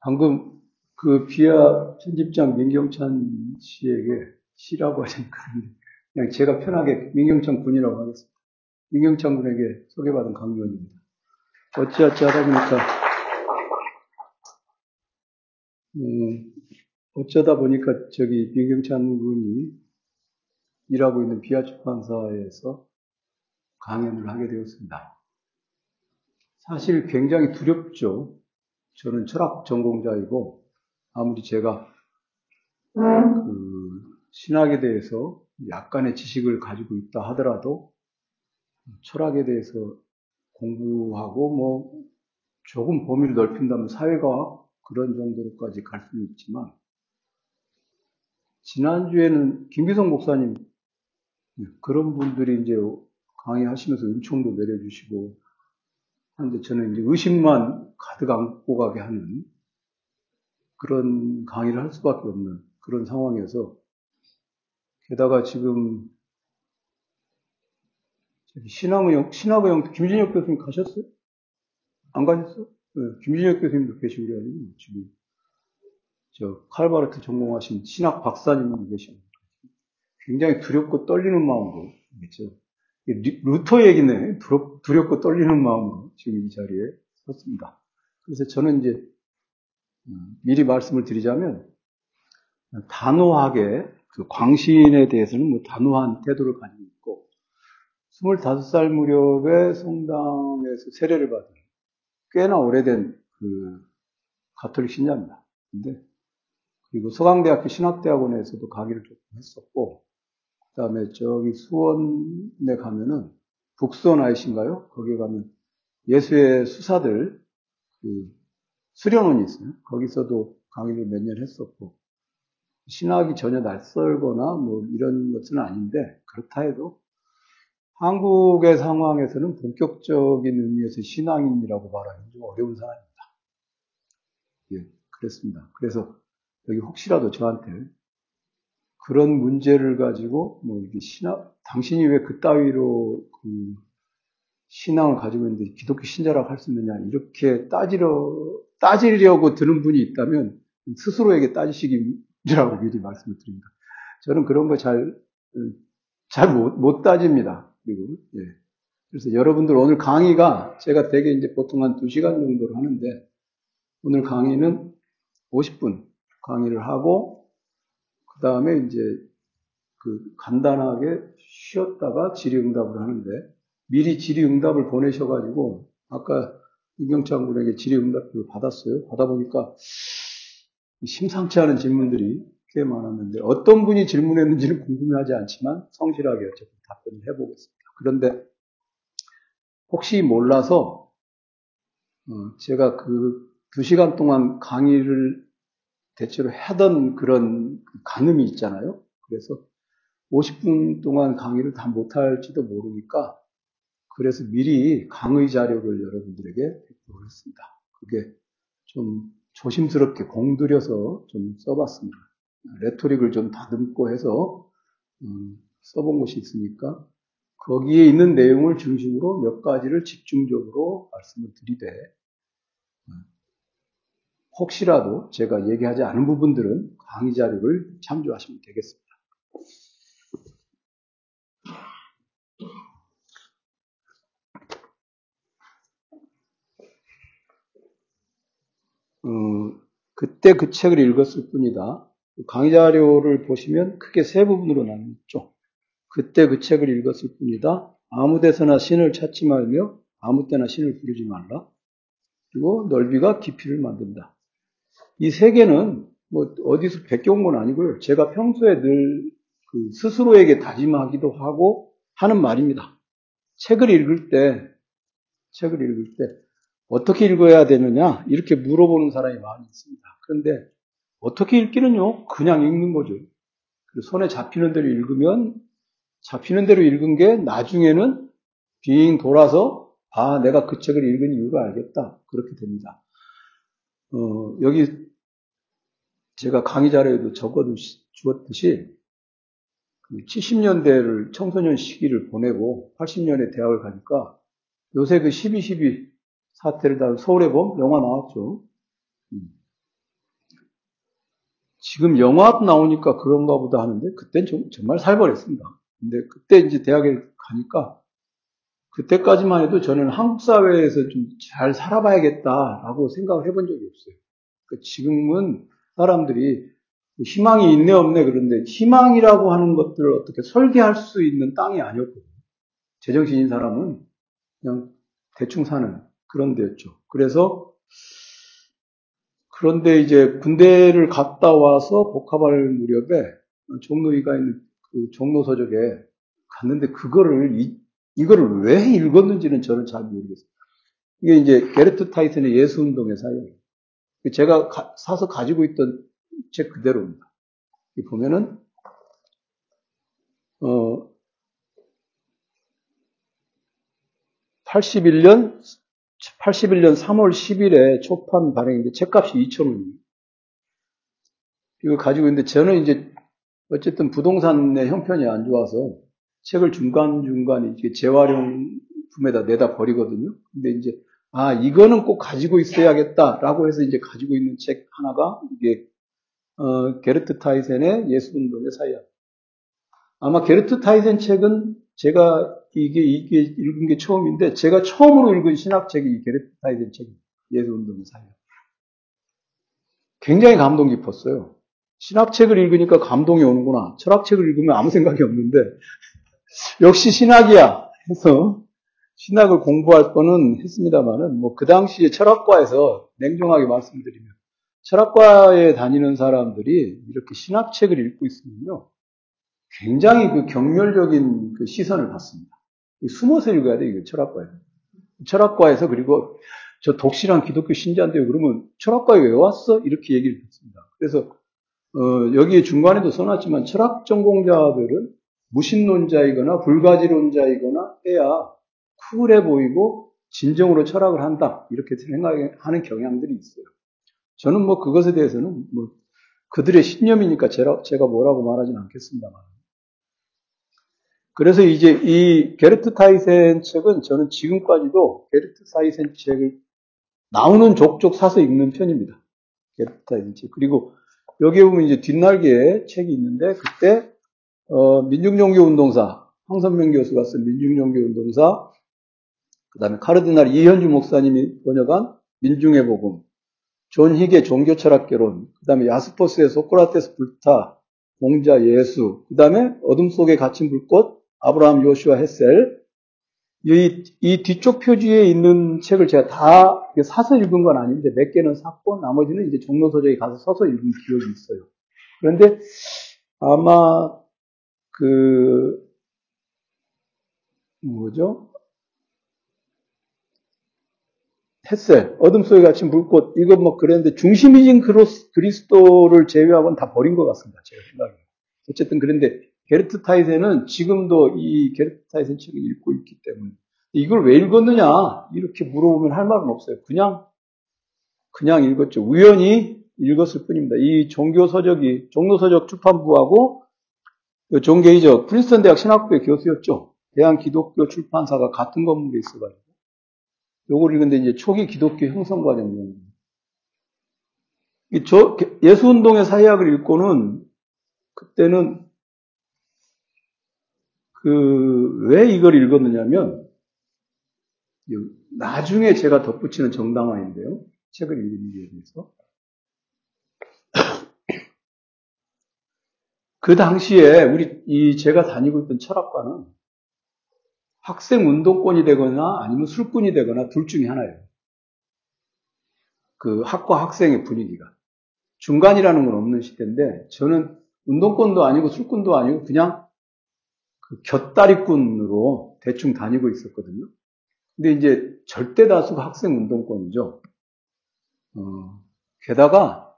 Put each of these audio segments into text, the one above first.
방금 그 비아 편집장 민경찬 씨에게 씨라고 하니까 그냥 제가 편하게 민경찬 군이라고 하겠습니다. 민경찬 군에게 소개받은 강의원입니다. 어찌어찌 하다 보니까 음, 어쩌다 보니까 저기 민경찬 군이 일하고 있는 비아 출판사에서 강연을 하게 되었습니다. 사실 굉장히 두렵죠. 저는 철학 전공자이고 아무리 제가 그 신학에 대해서 약간의 지식을 가지고 있다 하더라도 철학에 대해서 공부하고 뭐 조금 범위를 넓힌다면 사회과학 그런 정도로까지 갈 수는 있지만 지난주에는 김기성 목사님 그런 분들이 이제 강의하시면서 은총도 내려주시고 하는데 저는 이제 의심만 가득 안고 가게 하는 그런 강의를 할 수밖에 없는 그런 상황에서 게다가 지금 신학의 신학의 영 김진혁 교수님 가셨어요? 안 가셨어? 네, 김진혁 교수님도 계시고 그래가지고 지금 저 칼바르트 전공하신 신학 박사님도 계시고 굉장히 두렵고 떨리는 마음으로 그렇죠. 루터 얘기네 두렵고 떨리는 마음으로 지금 이 자리에 섰습니다. 그래서 저는 이제 음, 미리 말씀을 드리자면 단호하게 그 광신에 대해서는 뭐 단호한 태도를 가지고 있고 25살 무렵에 성당에서 세례를 받은 꽤나 오래된 그 가톨릭 신자입니다. 근데 그리고 서강대학교 신학대학원에서도 강의를 조금 했었고 그 다음에 저기 수원에 가면은 북수원 아이신가요? 거기에 가면 예수의 수사들 그 수련원이 있어요. 거기서도 강의를 몇 년 했었고 신학이 전혀 낯설거나 뭐 이런 것은 아닌데 그렇다 해도 한국의 상황에서는 본격적인 의미에서 신앙인이라고 말하기 좀 어려운 사람입니다. 예, 그렇습니다. 그래서 여기 혹시라도 저한테 그런 문제를 가지고 뭐 이게 신앙 당신이 왜 그 따위로 그 신앙을 가지고 있는데 기독교 신자라고 할 수 있느냐 이렇게 따지려 따지려고 드는 분이 있다면 스스로에게 따지시기라고 미리 말씀을 드립니다. 저는 그런 거 잘 잘못 못 따집니다. 그리고 예. 그래서 여러분들 오늘 강의가 제가 대개 이제 보통 한 2시간 정도로 하는데 오늘 강의는 50분 강의를 하고 그 다음에 이제 그 간단하게 쉬었다가 질의응답을 하는데 미리 질의응답을 보내셔가지고 아까 이경창 군에게 질의응답을 받았어요. 받아보니까 심상치 않은 질문들이 꽤 많았는데 어떤 분이 질문했는지는 궁금해하지 않지만 성실하게 어쨌든 답변을 해보겠습니다. 그런데 혹시 몰라서 어, 제가 그 두 시간 동안 강의를 대체로 하던 그런 가늠이 있잖아요. 그래서 50분 동안 강의를 다 못할지도 모르니까 그래서 미리 강의 자료를 여러분들에게 배포를 했습니다. 그게 좀 조심스럽게 공들여서 좀 써봤습니다. 레토릭을 좀 다듬고 해서 음, 써본 것이 있으니까 거기에 있는 내용을 중심으로 몇 가지를 집중적으로 말씀을 드리되 음, 혹시라도 제가 얘기하지 않은 부분들은 강의 자료를 참조하시면 되겠습니다. 어, 그때 그 책을 읽었을 뿐이다. 강의 자료를 보시면 크게 세 부분으로 나뉘죠. 그때 그 책을 읽었을 뿐이다. 아무 데서나 신을 찾지 말며 아무 때나 신을 부르지 말라. 그리고 넓이가 깊이를 만든다. 이 세 개는 뭐 어디서 베껴온 건 아니고요. 제가 평소에 늘 그 스스로에게 다짐하기도 하고 하는 말입니다. 책을 읽을 때, 책을 읽을 때 어떻게 읽어야 되느냐 이렇게 물어보는 사람이 많이 있습니다. 그런데 어떻게 읽기는요? 그냥 읽는 거죠. 손에 잡히는 대로 읽으면 잡히는 대로 읽은 게 나중에는 빙 돌아서 아 내가 그 책을 읽은 이유가 알겠다 그렇게 됩니다. 어, 여기 제가 강의 자료에도 적어 주었듯이 70년대를 그 청소년 시기를 보내고 80년에 대학을 가니까 요새 그 12.12 사태를 다룬 서울의 봄 영화 나왔죠. 음. 지금 영화 나오니까 그런가 보다 하는데 그땐 좀, 정말 살벌했습니다. 근데 그때 이제 대학에 가니까 그때까지만 해도 저는 한국 사회에서 좀 잘 살아봐야겠다라고 생각을 해본 적이 없어요. 그러니까 지금은 사람들이 희망이 있네 없네 그런데 희망이라고 하는 것들을 어떻게 설계할 수 있는 땅이 아니었거든요. 제정신인 사람은 그냥 대충 사는 그런 데였죠. 그래서 그런데 이제 군대를 갔다 와서 복합할 무렵에 종로이가 있는 그 종로서적에 갔는데 그거를 이, 이거를 왜 읽었는지는 저는 잘 모르겠어요. 이게 이제 게르트 타이슨의 예수 운동의 사연. 제가 가, 사서 가지고 있던 책 그대로입니다. 보면은 어 81년 81년 3월 10일에 초판 발행인데 책값이 2,000원이에요. 이거 가지고 있는데 저는 이제 어쨌든 부동산의 형편이 안 좋아서 책을 중간중간 이렇게 재활용품에다 내다 버리거든요. 근데 이제 아 이거는 꼭 가지고 있어야겠다라고 해서 이제 가지고 있는 책 하나가 이게 어, 게르트 타이센의 예수운동의 사연. 아마 게르트 타이센 책은 제가 이게, 이게 읽은 게 처음인데, 제가 처음으로 읽은 신학책이 이 게르트 타이센 책입니다. 예수운동의 사연. 굉장히 감동 깊었어요. 신학책을 읽으니까 감동이 오는구나. 철학책을 읽으면 아무 생각이 없는데, 역시 신학이야. 해서, 신학을 공부할 거는 했습니다만은, 뭐, 그 당시에 철학과에서 냉정하게 말씀드리면, 철학과에 다니는 사람들이 이렇게 신학책을 읽고 있으면요. 굉장히 그 경멸적인 그 시선을 받습니다. 숨어서 읽어야 돼, 이거 철학과에. 철학과에서 그리고 저 독실한 기독교 신자인데요. 그러면 철학과에 왜 왔어? 이렇게 얘기를 듣습니다. 그래서 어, 여기 중간에도 써놨지만 철학 전공자들은 무신론자이거나 불가지론자이거나 해야 쿨해 보이고 진정으로 철학을 한다 이렇게 생각하는 경향들이 있어요. 저는 뭐 그것에 대해서는 뭐 그들의 신념이니까 제가, 제가 뭐라고 말하지는 않겠습니다만. 그래서 이제 이 게르트 타이센 책은 저는 지금까지도 게르트 타이센 책을 나오는 족족 사서 읽는 편입니다. 게르트 타이센 책. 그리고 여기에 보면 이제 뒷날개에 책이 있는데 그때 어, 민중종교운동사 황선명 교수가 쓴 민중종교운동사 그 다음에 카르디날 이현주 목사님이 번역한 민중의 복음 존 힉의 종교 철학개론, 그 다음에 야스퍼스의 소크라테스 불타, 공자 예수, 그 다음에 어둠 속에 갇힌 불꽃, 아브라함 요슈아 헤셀, 이, 이 뒤쪽 표지에 있는 책을 제가 다 사서 읽은 건 아닌데 몇 개는 샀고 나머지는 이제 종로서적에 가서 서서 읽은 기억이 있어요. 그런데 아마 그 뭐죠? 햇살, 어둠 속에 갇힌 불꽃, 이거 뭐 그랬는데 중심이진 그리스도를 제외하고는 다 버린 것 같습니다. 제가 생각에. 어쨌든 그런데 게르트 타이센은 지금도 이 게르트 타이센 책을 읽고 있기 때문에 이걸 왜 읽었느냐 이렇게 물어보면 할 말은 없어요. 그냥 그냥 읽었죠. 우연히 읽었을 뿐입니다. 이 종교 서적이 종로 서적 출판부하고 존 게이저 프린스턴 대학 신학부의 교수였죠. 대한 기독교 출판사가 같은 건물에 있어가지고 요걸 읽는데 이제 초기 기독교 형성 과정입니다. 예수 운동의 사회학을 읽고는 그때는 그 왜 이걸 읽었느냐면 나중에 제가 덧붙이는 정당화인데요. 책을 읽은 이유에 대해서. 그 당시에 우리 이 제가 다니고 있던 철학과는 학생 운동권이 되거나 아니면 술꾼이 되거나 둘 중에 하나예요. 그 학과 학생의 분위기가. 중간이라는 건 없는 시대인데 저는 운동권도 아니고 술꾼도 아니고 그냥 그 곁다리꾼으로 대충 다니고 있었거든요. 근데 이제 절대 다수가 학생 운동권이죠. 어, 게다가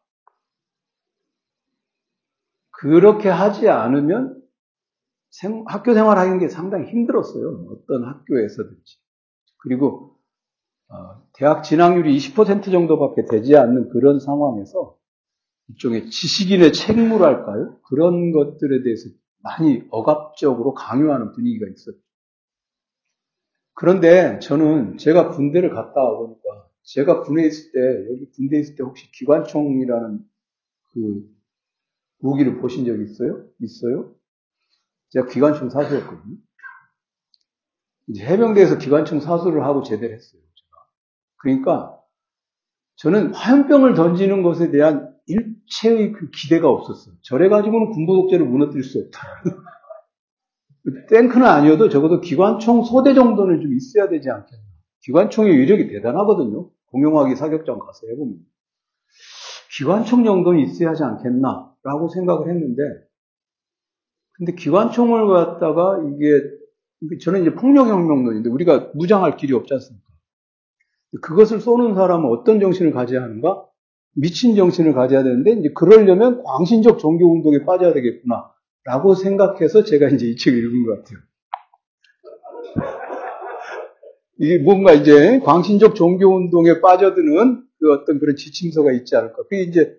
그렇게 하지 않으면 생, 학교 생활하는 게 상당히 힘들었어요. 어떤 학교에서든지. 그리고 어, 대학 진학률이 20% 정도밖에 되지 않는 그런 상황에서 일종의 지식인의 책무랄까요? 그런 것들에 대해서 많이 억압적으로 강요하는 분위기가 있었죠. 그런데 저는 제가 군대를 갔다 와보니까 제가 군에 있을 때, 여기 군대에 있을 때 혹시 기관총이라는 그 무기를 보신 적 있어요? 있어요? 제가 기관총 사수였거든요. 이제 해병대에서 기관총 사수를 하고 제대를 했어요. 제가. 그러니까 저는 화염병을 던지는 것에 대한 일체의 그 기대가 없었어요. 저래 가지고는 군부 독재를 무너뜨릴 수 없다. 탱크는 아니어도 적어도 기관총 소대 정도는 좀 있어야 되지 않겠나. 기관총의 위력이 대단하거든요. 공용화기 사격장 가서 해보면. 기관총 정도는 있어야 하지 않겠나 라고 생각을 했는데, 근데 기관총을 갖다가 이게, 저는 이제 폭력혁명론인데 우리가 무장할 길이 없지 않습니까? 그것을 쏘는 사람은 어떤 정신을 가져야 하는가? 미친 정신을 가져야 되는데, 이제 그러려면 광신적 종교운동에 빠져야 되겠구나. 라고 생각해서 제가 이제 이 책을 읽은 것 같아요. 이게 뭔가 이제 광신적 종교운동에 빠져드는 그 어떤 그런 지침서가 있지 않을까. 그게 이제,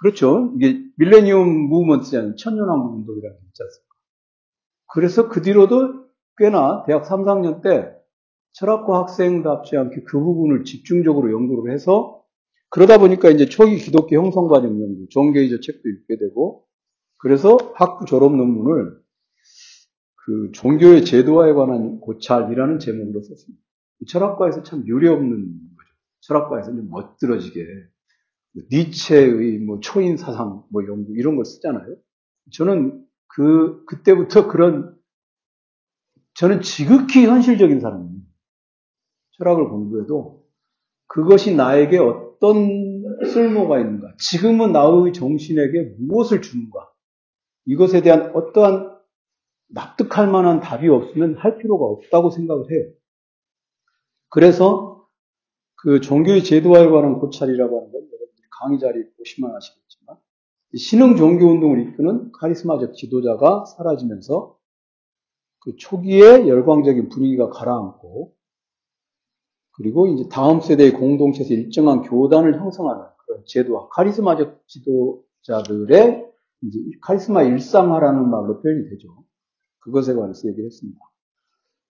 그렇죠. 이게 millennium movement잖아요. 천년왕국 운동이라는 게 있지 않습니까? 그래서 그 뒤로도 꽤나 대학 3, 4학년 때 철학과 학생답지 않게 그 부분을 집중적으로 연구를 해서 그러다 보니까 이제 초기 기독교 형성과정 연구, 존 게이저 책도 읽게 되고 그래서 학부 졸업 논문을 그 종교의 제도화에 관한 고찰이라는 제목으로 썼습니다. 철학과에서 참 유례없는 거죠. 철학과에서는 멋들어지게 니체의 뭐 초인 사상 뭐 연구 이런 걸 쓰잖아요. 저는 그 그때부터 그런 저는 지극히 현실적인 사람입니다. 철학을 공부해도 그것이 나에게 어떤 쓸모가 있는가, 지금은 나의 정신에게 무엇을 주는가, 이것에 대한 어떠한 납득할 만한 답이 없으면 할 필요가 없다고 생각을 해요. 그래서 그 종교의 제도화에 관한 고찰이라고 하는 건 강의 자리 보시면 아시겠지만 신흥 종교 운동을 이끄는 카리스마적 지도자가 사라지면서 그 초기에 열광적인 분위기가 가라앉고 그리고 이제 다음 세대의 공동체에서 일정한 교단을 형성하는 그런 제도화, 카리스마적 지도자들의 이제 카리스마 일상화라는 말로 표현이 되죠. 그것에 관해서 얘기를 했습니다.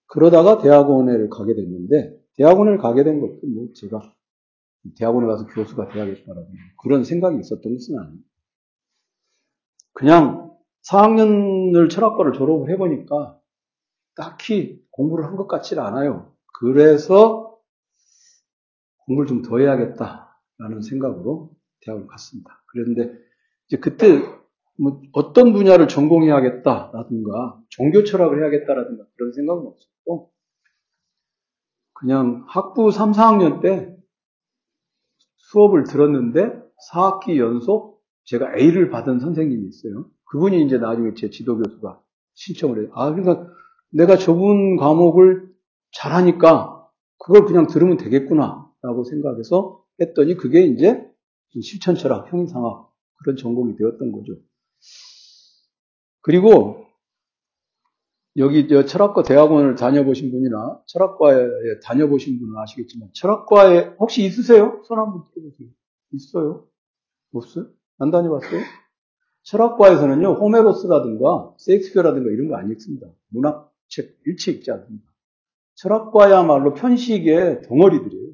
그러다가 대학원에 가게 됐는데, 대학원을 가게 된 것도 뭐 제가 대학원에 가서 교수가 돼야겠다라는 그런 생각이 있었던 것은 아닙니다. 그냥 4학년을 철학과를 졸업을 해보니까 딱히 공부를 한 것 같지 않아요. 그래서 공부를 좀 더 해야겠다라는 생각으로 대학을 갔습니다. 그런데 이제 그때 뭐 어떤 분야를 전공해야겠다라든가 종교 철학을 해야겠다라든가 그런 생각은 없었고 그냥 학부 3, 4학년 때 수업을 들었는데 4학기 연속 제가 A를 받은 선생님이 있어요. 그분이 이제 나중에 제 지도교수가 신청을 해요. 아, 그러니까 내가 저분 과목을 잘하니까 그걸 그냥 들으면 되겠구나 라고 생각해서 했더니 그게 이제 실천철학, 형이상학 그런 전공이 되었던 거죠. 그리고 여기 철학과 대학원을 다녀보신 분이나 철학과에 다녀보신 분은 아시겠지만 철학과에 혹시 있으세요? 손 한번 들어보세요. 있어요? 없어요? 안 다녀봤어요? 철학과에서는요 호메로스라든가 세익스피어라든가 이런 거 안 읽습니다. 문학책 일체 읽지 않습니다. 철학과야말로 편식의 덩어리들이에요.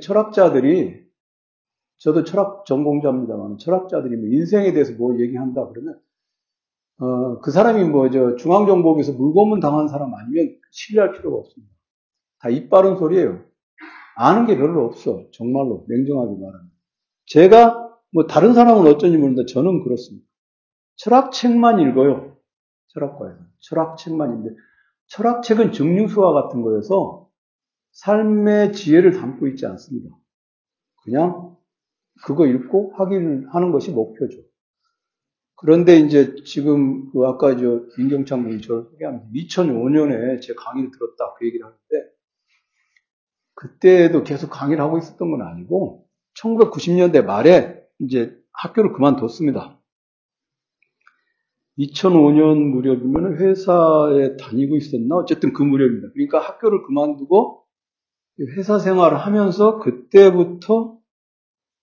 철학자들이 저도 철학 전공자입니다만 철학자들이 뭐 인생에 대해서 뭐 얘기한다 그러면 어, 그 사람이 뭐, 저, 중앙정보국에서 물고문 당한 사람 아니면 신뢰할 필요가 없습니다. 다 입 바른 소리예요. 아는 게 별로 없어. 정말로. 냉정하게 말하면. 제가, 뭐, 다른 사람은 어쩐지 모르는데 저는 그렇습니다. 철학책만 읽어요. 철학과에서. 철학책만 읽는데, 철학책은 증류수와 같은 거여서 삶의 지혜를 담고 있지 않습니다. 그냥 그거 읽고 확인하는 것이 목표죠. 그런데 이제 지금 그 아까 저 민경창 분이 저를 소개하면서 2005년에 제 강의를 들었다 그 얘기를 하는데 그때도 계속 강의를 하고 있었던 건 아니고 1990년대 말에 이제 학교를 그만뒀습니다. 2005년 무렵이면 회사에 다니고 있었나? 어쨌든 그 무렵입니다. 그러니까 학교를 그만두고 회사 생활을 하면서 그때부터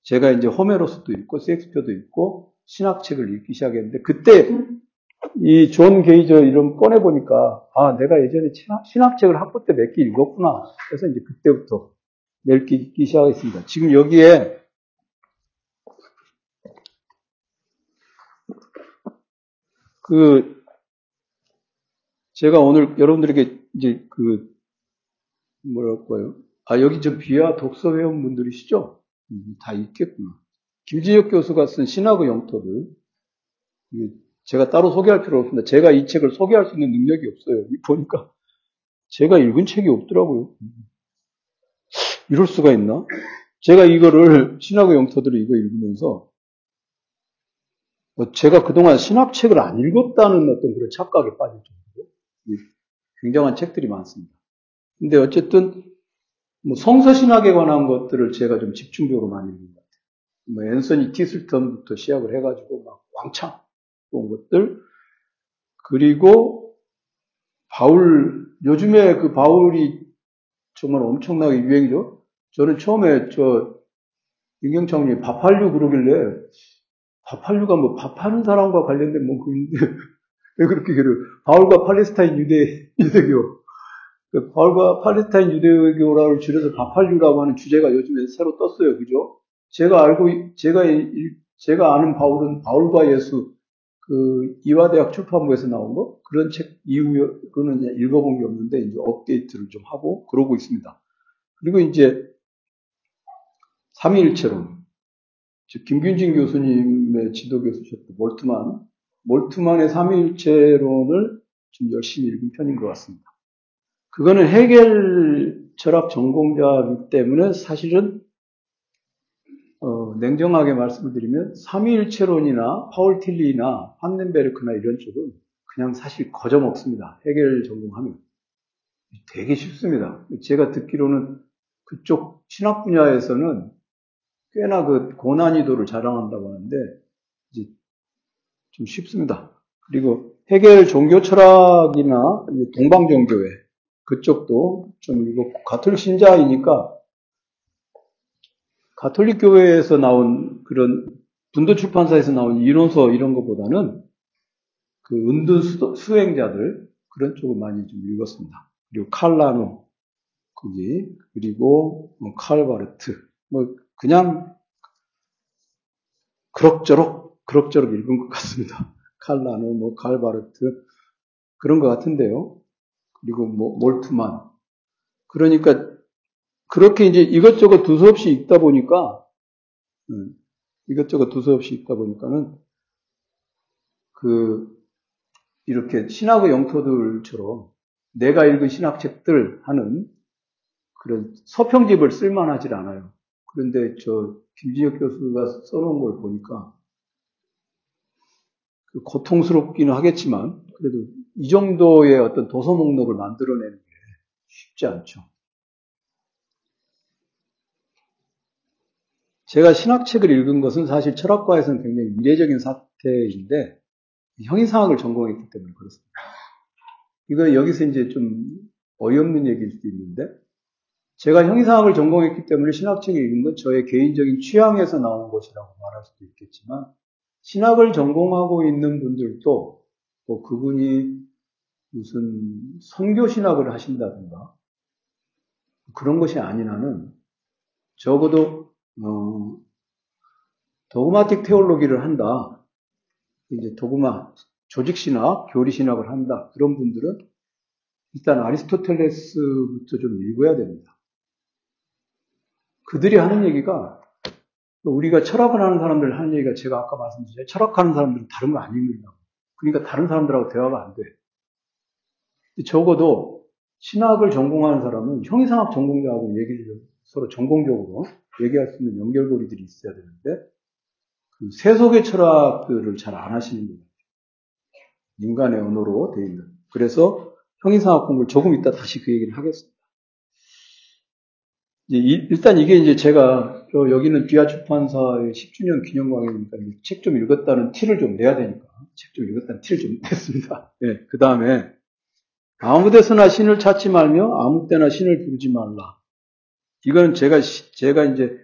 제가 이제 호메로스도 읽고 섹스피어도 읽고 신학책을 읽기 시작했는데 그때 이 존 게이저 이름 꺼내 보니까 아 내가 예전에 신학책을 학부 때 몇 개 읽었구나. 그래서 이제 그때부터 읽기, 읽기 시작했습니다. 지금 여기에 그, 제가 오늘 여러분들에게 이제 그, 뭐랄까요. 아, 여기 저 비하 독서 회원분들이시죠? 음, 다 있겠구나. 김진혁 교수가 쓴 신학의 영토들. 제가 따로 소개할 필요 없습니다. 제가 이 책을 소개할 수 있는 능력이 없어요. 보니까 제가 읽은 책이 없더라고요. 이럴 수가 있나? 제가 이거를 신학의 영토들을 이거 읽으면서 뭐 제가 그동안 신학책을 안 읽었다는 어떤 그런 착각에 빠질 정도로 굉장한 책들이 많습니다. 근데 어쨌든 뭐 성서신학에 관한 것들을 제가 좀 집중적으로 많이 같아요. 뭐 앤서니 티슬턴부터 시작을 해가지고 막 왕창 본 것들 그리고 바울 요즘에 그 바울이 정말 엄청나게 유행이죠. 저는 처음에 저 윤경창님 밥할류 그러길래 밥할류가 뭐 밥하는 사람과 관련된 뭐 그인데 왜 그렇게 그래요? 바울과 팔레스타인 유대 유대교 그 바울과 팔레스타인 유대교라를 줄여서 바팔류라고 하는 주제가 요즘에 새로 떴어요. 그죠? 제가 알고 제가 제가 아는 바울은 바울과 예수 그 이화대학 출판부에서 나온 거 그런 책 이후에 그거는 읽어본 게 없는데 이제 업데이트를 좀 하고 그러고 있습니다. 그리고 이제 삼위일체론 김균진 교수님의 지도 교수셨던 몰트만 몰트만의 삼위일체론을 좀 열심히 읽은 편인 것 같습니다. 그거는 해결 철학 전공자이기 때문에 사실은 어, 냉정하게 말씀을 드리면 삼위일체론이나 파울 틸리나 판넨베르크나 이런 쪽은 그냥 사실 거점 없습니다. 해결 전공하면 되게 쉽습니다. 제가 듣기로는 그쪽 신학 분야에서는 꽤나 그 고난이도를 자랑한다고 하는데 이제 좀 쉽습니다. 그리고 해결 종교 철학이나 동방 종교회 그쪽도 좀 이거 가톨릭 신자이니까 가톨릭 교회에서 나온 그런 분도 출판사에서 나온 이론서 이런 것보다는 그 은둔 수행자들 그런 쪽을 많이 좀 읽었습니다. 그리고 칼라노 거기 그리고 뭐 칼바르트 뭐 그냥 그럭저럭 그럭저럭 읽은 것 같습니다. 칼라노 뭐 칼바르트 그런 것 같은데요. 그리고 뭐 몰트만 그러니까 그렇게 이제 이것저것 두서없이 읽다 보니까, 음, 이것저것 두서없이 읽다 보니까는, 그, 이렇게 신학의 영토들처럼 내가 읽은 신학책들 하는 그런 서평집을 쓸만하지 않아요. 그런데 저 김지혁 교수가 써놓은 걸 보니까 그 고통스럽기는 하겠지만 그래도 이 정도의 어떤 도서 목록을 만들어내는 게 쉽지 않죠. 제가 신학책을 읽은 것은 사실 철학과에서는 굉장히 이례적인 사태인데 형이상학을 전공했기 때문에 그렇습니다. 이거 여기서 이제 좀 어이없는 얘기일 수도 있는데 제가 형이상학을 전공했기 때문에 신학책을 읽은 건 저의 개인적인 취향에서 나온 것이라고 말할 수도 있겠지만 신학을 전공하고 있는 분들도 뭐 그분이 무슨 선교 신학을 하신다든가 그런 것이 한은 적어도 어, 도그마틱 테올로기를 한다. 이제 도그마, 조직신학, 교리신학을 한다. 그런 분들은 일단 아리스토텔레스부터 좀 읽어야 됩니다. 그들이 하는 얘기가 우리가 철학을 하는 사람들 하는 얘기가 제가 아까 말씀드렸죠. 철학하는 사람들은 다른 거 안 읽는다고. 그러니까 다른 사람들하고 대화가 안 돼. 적어도 신학을 전공하는 사람은 형이상학 전공자하고 얘기를 서로 전공적으로 얘기할 수 있는 연결고리들이 있어야 되는데 그 세속의 철학들을 잘 안 하시는 거예요. 인간의 언어로 되어 있는. 그래서 형이상학 공부를 조금 이따 다시 그 얘기를 하겠습니다. 일단 이게 이제 제가 여기는 비아 출판사의 10주년 기념 강의니까 책 좀 읽었다는 티를 좀 내야 되니까 책 좀 읽었다는 티를 좀 냈습니다. 네, 그 다음에 아무 데서나 신을 찾지 말며 아무 때나 신을 부르지 말라. 이건 제가, 제가 이제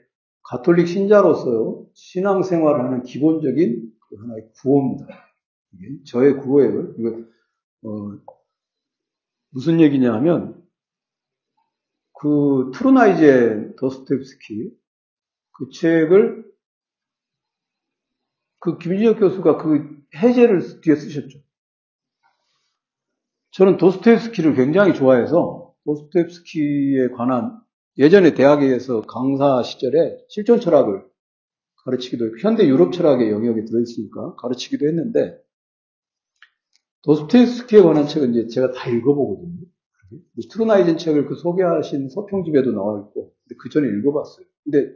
가톨릭 신자로서 신앙생활을 하는 기본적인 그 하나의 구호입니다. 이게 저의 구호예요. 이거, 어, 무슨 얘기냐 하면, 그 트루나이제 도스토옙스키 그 책을 그 김진혁 교수가 그 해제를 뒤에 쓰셨죠. 저는 도스토옙스키를 굉장히 좋아해서 도스토옙스키에 관한 예전에 대학에서 강사 시절에 실존 철학을 가르치기도 했고 현대 유럽 철학의 영역에 들어있으니까 가르치기도 했는데 도스토옙스키에 관한 책은 이제 제가 다 읽어보거든요. 트루나이젠 책을 그 소개하신 서평집에도 나와 있고 그 전에 읽어봤어요. 근데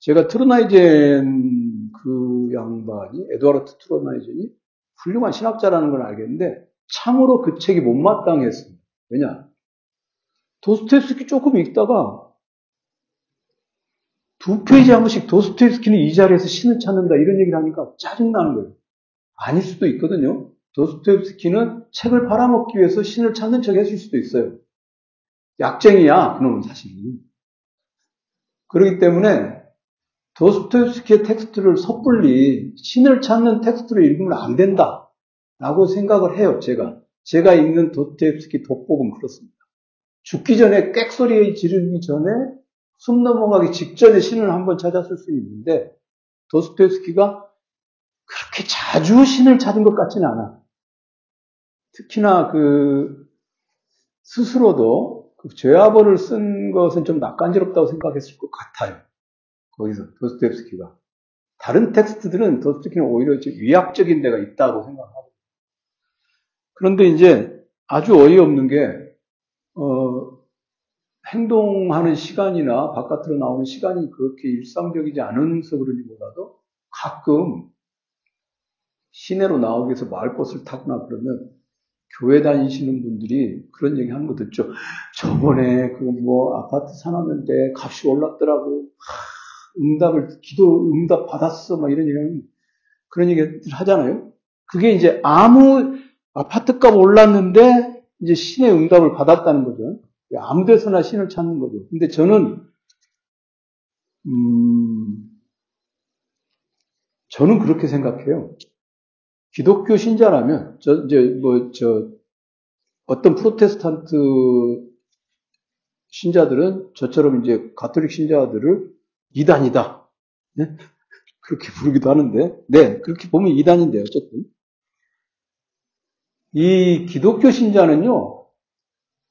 제가 트루나이젠 그 양반이 에드와르트 트루나이젠이 훌륭한 신학자라는 걸 알겠는데 참으로 그 책이 못마땅했습니다. 왜냐? 도스토옙스키 조금 읽다가 두 페이지 한 번씩 도스토옙스키는 이 자리에서 신을 찾는다 이런 얘기를 하니까 짜증나는 거예요. 아닐 수도 있거든요. 도스토옙스키는 책을 팔아먹기 위해서 신을 찾는 척 했을 수도 있어요. 약쟁이야, 그놈은 사실. 그렇기 때문에 도스토옙스키의 텍스트를 섣불리 신을 찾는 텍스트로 읽으면 안 된다. 라고 생각을 해요, 제가. 제가 읽는 도스토옙스키 독법은 그렇습니다. 죽기 전에 꽥소리 지르기 전에 숨 넘어가기 직전에 신을 한번 찾았을 수 있는데 도스토옙스키가 그렇게 자주 신을 찾은 것 같지는 않아. 특히나 그 스스로도 그 죄화벌을 쓴 것은 좀 낯간지럽다고 생각했을 것 같아요. 거기서 도스토옙스키가 다른 텍스트들은 도스토옙스키는 오히려 위약적인 데가 있다고 생각하고 그런데 이제 아주 어이없는 게 어, 행동하는 시간이나 바깥으로 나오는 시간이 그렇게 일상적이지 않은서 그런지 몰라도 가끔 시내로 나오기 위해서 마을버스를 타거나 그러면 교회 다니시는 분들이 그런 얘기 하는 거 듣죠. 저번에 그 뭐 아파트 사놨는데 값이 올랐더라고. 하, 응답을, 기도 응답 받았어. 막 이런 얘기 그런 얘기를 하잖아요. 그게 이제 아무 아파트 값 올랐는데 이제 신의 응답을 받았다는 거죠. 아무 데서나 신을 찾는 거죠. 근데 저는, 음, 저는 그렇게 생각해요. 기독교 신자라면, 저, 이제, 뭐, 저, 어떤 프로테스탄트 신자들은 저처럼 이제 가톨릭 신자들을 이단이다. 네? 그렇게 부르기도 하는데, 네, 그렇게 보면 이단인데, 어쨌든. 이 기독교 신자는요,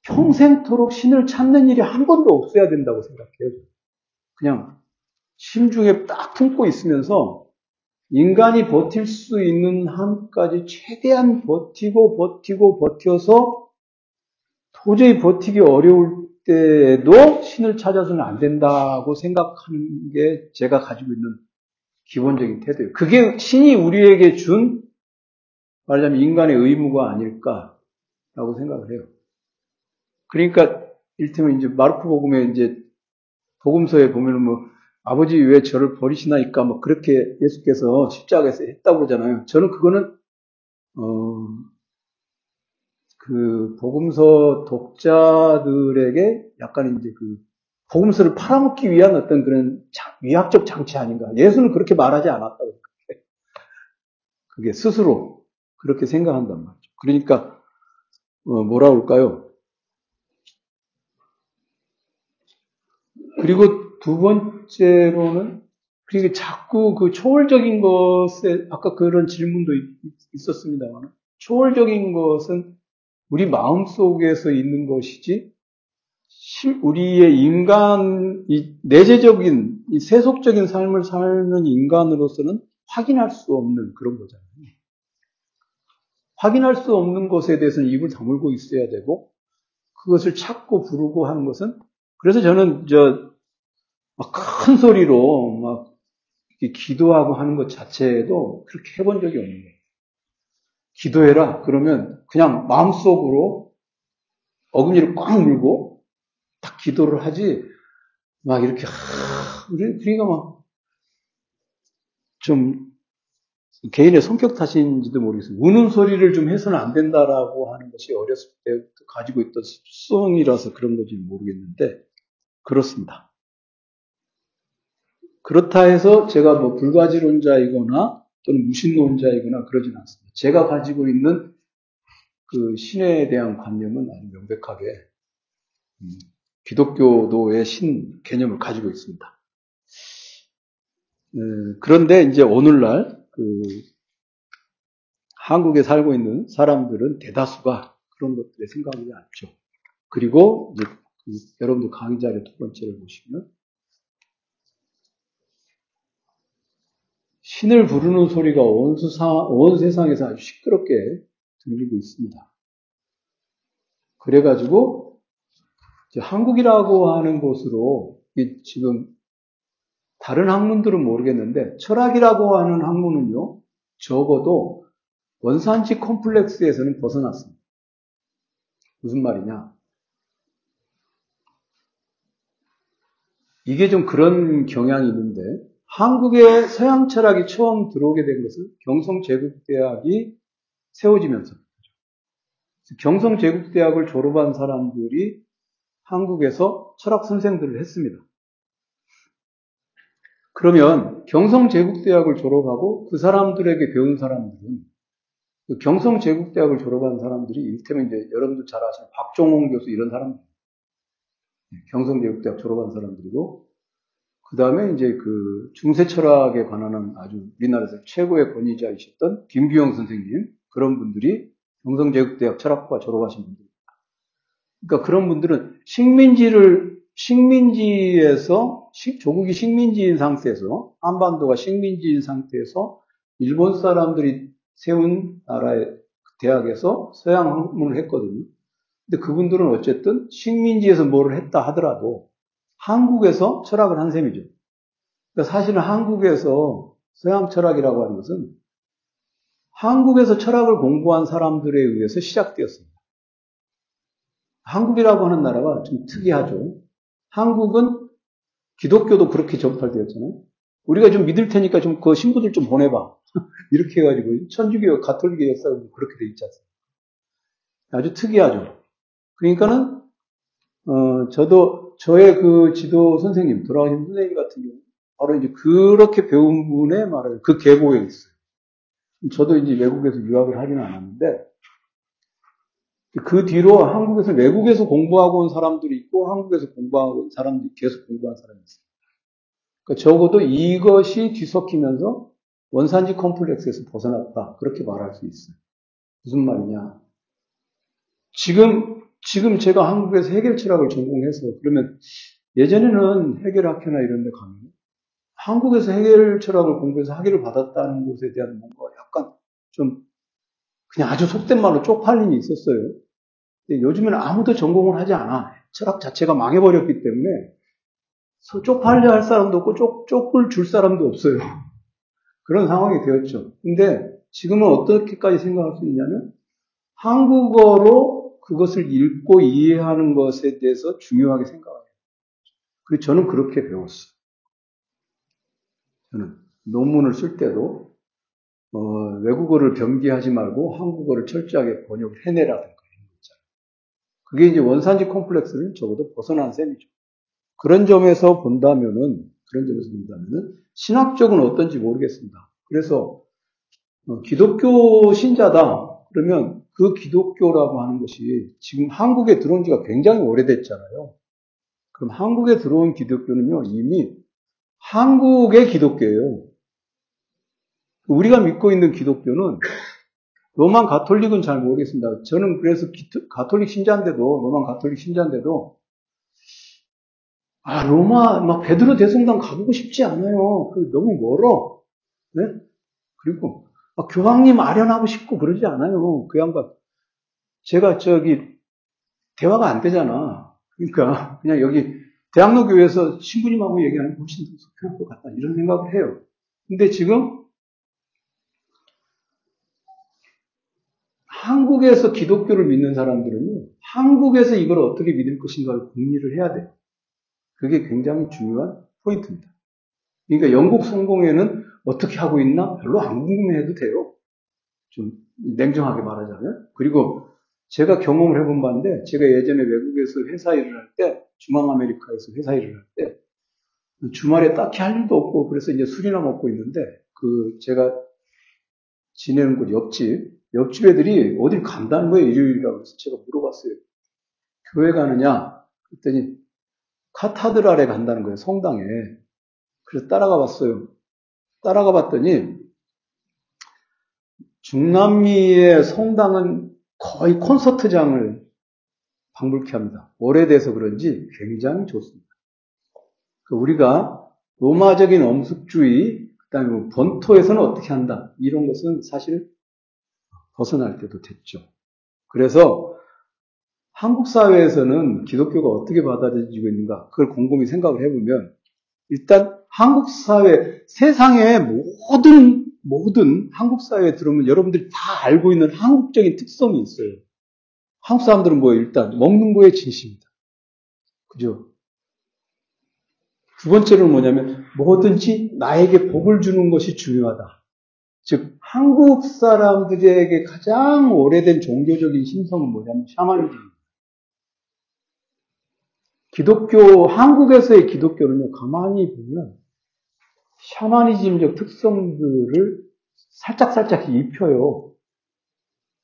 평생토록 신을 찾는 일이 한 번도 없어야 된다고 생각해요. 그냥 심중에 딱 품고 있으면서 인간이 버틸 수 있는 한까지 최대한 버티고 버티고 버텨서 도저히 버티기 어려울 때에도 신을 찾아서는 안 된다고 생각하는 게 제가 가지고 있는 기본적인 태도예요. 그게 신이 우리에게 준 말하자면 인간의 의무가 아닐까라고 생각을 해요. 그러니까 일테면 이제 마르크 복음에 이제 복음서에 보면은 뭐 아버지 왜 저를 버리시나이까 뭐 그렇게 예수께서 십자가에서 했다고 그러잖아요. 저는 그거는 어 그 복음서 독자들에게 약간 이제 그 복음서를 팔아먹기 위한 어떤 그런 위학적 장치 아닌가. 예수는 그렇게 말하지 않았다고 생각해. 그게 스스로 그렇게 생각한단 말이죠. 그러니까 어 뭐라 그럴까요? 그리고 두 번째로는 그러니까 자꾸 그 초월적인 것에 아까 그런 질문도 있, 었습니다만 초월적인 것은 우리 마음 속에서 있는 것이지 우리의 인간 이 내재적인 이 세속적인 삶을 사는 인간으로서는 확인할 수 없는 그런 거잖아요. 확인할 수 없는 것에 대해서는 입을 다물고 있어야 되고 그것을 찾고 부르고 하는 것은 그래서 저는 저큰 소리로 막 기도하고 하는 것 자체도 그렇게 해본 적이 없는 거예요. 기도해라. 그러면 그냥 마음속으로 어금니를 꽉 물고 딱 기도를 하지 막 이렇게 하, 그러니까 막 좀 개인의 성격 탓인지도 모르겠어요. 우는 소리를 좀 해서는 안 된다라고 하는 것이 어렸을 때부터 가지고 있던 습성이라서 그런 건지 모르겠는데 그렇습니다. 그렇다 해서 제가 뭐 불가지론자이거나 또는 무신론자이거나 그러진 않습니다. 제가 가지고 있는 그 신에 대한 관념은 아주 명백하게 음, 기독교도의 신 개념을 가지고 있습니다. 음, 그런데 이제 오늘날 그 한국에 살고 있는 사람들은 대다수가 그런 것들에 생각하지 않죠. 그리고 이제 여러분들 강의 자료 두 번째를 보시면 신을 부르는 소리가 온, 수사, 온 세상에서 아주 시끄럽게 들리고 있습니다. 그래가지고 한국이라고 하는 곳으로 지금 다른 학문들은 모르겠는데 철학이라고 하는 학문은요 적어도 원산지 콤플렉스에서는 벗어났습니다. 무슨 말이냐? 이게 좀 그런 경향이 있는데 한국의 서양 철학이 처음 들어오게 된 것은 경성 제국대학이 세워지면서 경성 제국대학을 졸업한 사람들이 한국에서 철학 선생들을 했습니다. 그러면 경성제국대학을 졸업하고 그 사람들에게 배운 사람들은 그 경성제국대학을 졸업한 사람들이 이를테면 이제 여러분들 잘 아시는 박종홍 교수 이런 사람들 경성제국대학 졸업한 사람들이고 그 다음에 이제 그 중세 철학에 관한 아주 우리나라에서 최고의 권위자이셨던 김규영 선생님 그런 분들이 경성제국대학 철학과 졸업하신 분들입니다. 그러니까 그런 분들은 식민지를 식민지에서 조국이 식민지인 상태에서 한반도가 식민지인 상태에서 일본 사람들이 세운 나라의 대학에서 서양 학문을 했거든요. 근데 그분들은 어쨌든 식민지에서 뭐를 했다 하더라도 한국에서 철학을 한 셈이죠. 그러니까 사실은 한국에서 서양 철학이라고 하는 것은 한국에서 철학을 공부한 사람들에 의해서 시작되었습니다. 한국이라고 하는 나라가 좀 특이하죠. 한국은 기독교도 그렇게 전파되었잖아요. 우리가 좀 믿을 테니까 좀 그 신부들 좀 보내봐. 이렇게 해가지고 천주교, 가톨릭의 역사는 그렇게 돼 있지 않습니까? 아주 특이하죠. 그러니까는 어, 저도 저의 그 지도 선생님, 돌아가신 선생님 같은 경우 바로 이제 그렇게 배운 분의 말을 그 계보에 있어요. 저도 이제 외국에서 유학을 하지는 않았는데 그 뒤로 한국에서 외국에서 공부하고 온 사람들이 있고 한국에서 공부하고 온 사람들이 계속 공부한 사람이 있어요. 그러니까 적어도 이것이 뒤섞이면서 원산지 컴플렉스에서 벗어났다. 그렇게 말할 수 있어요. 무슨 말이냐. 지금, 지금 제가 한국에서 해결 철학을 전공해서 그러면 예전에는 해결 학회나 이런 데 가면 한국에서 해결 철학을 공부해서 학위를 받았다는 것에 대한 뭔가 약간 좀 그냥 아주 속된 말로 쪽팔림이 있었어요. 요즘에는 아무도 전공을 하지 않아. 철학 자체가 망해버렸기 때문에 쪽팔려 할 사람도 없고 쪽, 쪽을 줄 사람도 없어요. 그런 상황이 되었죠. 근데 지금은 어떻게까지 생각할 수 있냐면 한국어로 그것을 읽고 이해하는 것에 대해서 중요하게 생각해요. 그리고 저는 그렇게 배웠어요. 저는 논문을 쓸 때도 어, 외국어를 변기하지 말고 한국어를 철저하게 있잖아요. 그게 이제 원산지 콤플렉스를 적어도 벗어난 셈이죠. 그런 점에서 본다면은 그런 점에서 본다면은 신학적은 어떤지 모르겠습니다. 그래서 어, 기독교 신자다 그러면 그 기독교라고 하는 것이 지금 한국에 들어온 지가 굉장히 오래됐잖아요. 그럼 한국에 들어온 기독교는요 이미 한국의 기독교예요. 우리가 믿고 있는 기독교는 로만 가톨릭은 잘 모르겠습니다. 저는 그래서 가톨릭 신자인데도 로만 가톨릭 신자인데도 아, 로마, 막 베드로 대성당 가보고 싶지 않아요. 그 너무 멀어. 네? 그리고 막 교황님 아련하고 싶고 그러지 않아요. 그 양반. 제가 저기 대화가 안 되잖아. 그러니까 그냥 여기 대학로 교회에서 신부님하고 얘기하는 게 훨씬 더 속편할 것 같다. 이런 생각을 해요. 근데 지금 한국에서 기독교를 믿는 사람들은 한국에서 이걸 어떻게 믿을 것인가를 궁리를 해야 돼요. 그게 굉장히 중요한 포인트입니다. 그러니까 영국 성공회는 어떻게 하고 있나 별로 안 궁금해해도 돼요. 좀 냉정하게 말하자면. 그리고 제가 경험을 해본 바인데 제가 예전에 외국에서 회사 일을 할 때 중앙 아메리카에서 회사 일을 할 때 주말에 딱히 할 일도 없고 그래서 이제 술이나 먹고 있는데 그 제가 지내는 곳 옆집 옆집 애들이 어딜 간다는 거예요 일요일이라고 해서 제가 물어봤어요. 교회 가느냐? 그랬더니 카타드랄에 간다는 거예요, 성당에. 그래서 따라가 봤어요. 따라가 봤더니, 중남미의 성당은 거의 콘서트장을 방불케 합니다. 오래돼서 그런지 굉장히 좋습니다. 그 우리가 로마적인 엄숙주의, 그 다음에 뭐 본토에서는 어떻게 한다. 이런 것은 사실 벗어날 때도 됐죠. 그래서 한국 사회에서는 기독교가 어떻게 받아들여지고 있는가, 그걸 곰곰이 생각을 해보면, 일단 한국 사회, 세상의 모든, 모든 한국 사회에 들어오면 여러분들이 다 알고 있는 한국적인 특성이 있어요. 한국 사람들은 뭐예요? 일단, 먹는 거에 진심이다. 그죠? 두 번째로는 뭐냐면, 뭐든지 나에게 복을 주는 것이 중요하다. 즉, 한국 사람들에게 가장 오래된 종교적인 심성은 뭐냐면, 샤머니즘입니다. 기독교, 한국에서의 기독교는요, 가만히 보면, 샤머니즘적 특성들을 살짝살짝 입혀요.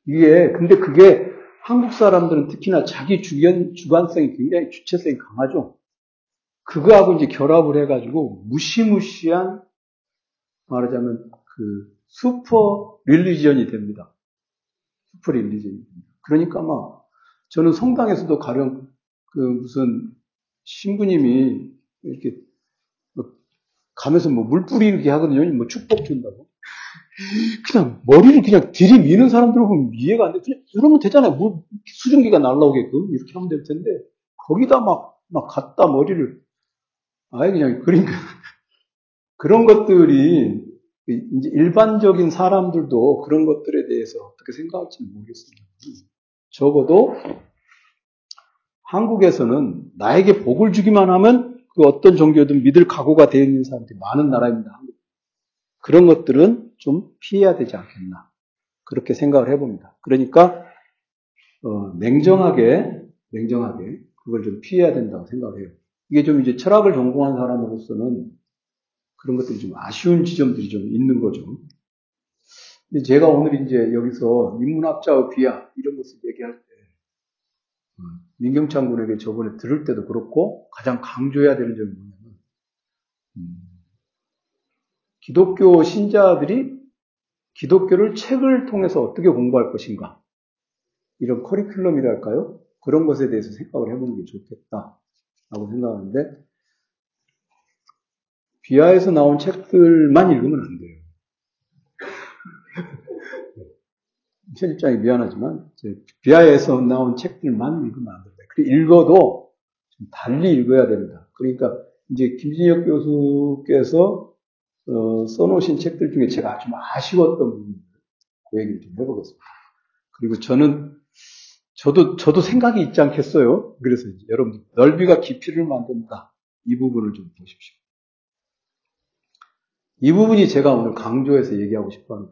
이게, 근데 그게 한국 사람들은 특히나 자기 주견, 주관성이 굉장히 주체성이 강하죠. 그거하고 이제 결합을 해가지고 무시무시한 말하자면 그 super religion이 됩니다. super religion이 됩니다. 그러니까 막 저는 성당에서도 가령 그 무슨 신부님이 이렇게 뭐 가면서 뭐 물 뿌리게 하거든요. 뭐 축복 준다고. 그냥 머리를 그냥 들이미는 사람들 보면 이해가 안 돼. 그냥 이러면 되잖아요. 물 수증기가 날라오게끔 이렇게 하면 될 텐데 거기다 막 막 갖다 머리를 아예 그냥 그러니까 그런 것들이 이제 일반적인 사람들도 그런 것들에 대해서 어떻게 생각할지 모르겠습니다. 적어도 한국에서는 나에게 복을 주기만 하면 그 어떤 종교든 믿을 각오가 되어 있는 사람들이 많은 나라입니다. 그런 것들은 좀 피해야 되지 않겠나. 그렇게 생각을 해봅니다. 그러니까, 어, 냉정하게, 냉정하게 그걸 좀 피해야 된다고 생각을 해요. 이게 좀 이제 철학을 전공한 사람으로서는 그런 것들이 좀 아쉬운 지점들이 좀 있는 거죠. 근데 제가 오늘 이제 여기서 인문학자의 비하 이런 것을 얘기할 때 음, 민경창 군에게 저번에 들을 때도 그렇고 가장 강조해야 되는 점이 뭐냐면 음, 기독교 신자들이 기독교를 책을 통해서 어떻게 공부할 것인가 이런 커리큘럼이랄까요? 그런 것에 대해서 생각을 해보는 게 좋겠다. 라고 생각하는데, 비하에서 나온 책들만 읽으면 안 돼요. 편집장이 미안하지만, 비하에서 나온 책들만 읽으면 안 됩니다. 그 읽어도 좀 달리 읽어야 됩니다. 그러니까, 이제 김진혁 교수께서 어, 써놓으신 책들 중에 제가 좀 아쉬웠던 부분들, 그 얘기를 좀 해보겠습니다. 그리고 저는 저도, 저도 생각이 있지 않겠어요? 그래서 여러분, 넓이가 깊이를 만든다. 이 부분을 좀 보십시오. 이 부분이 제가 오늘 강조해서 얘기하고 싶어 하는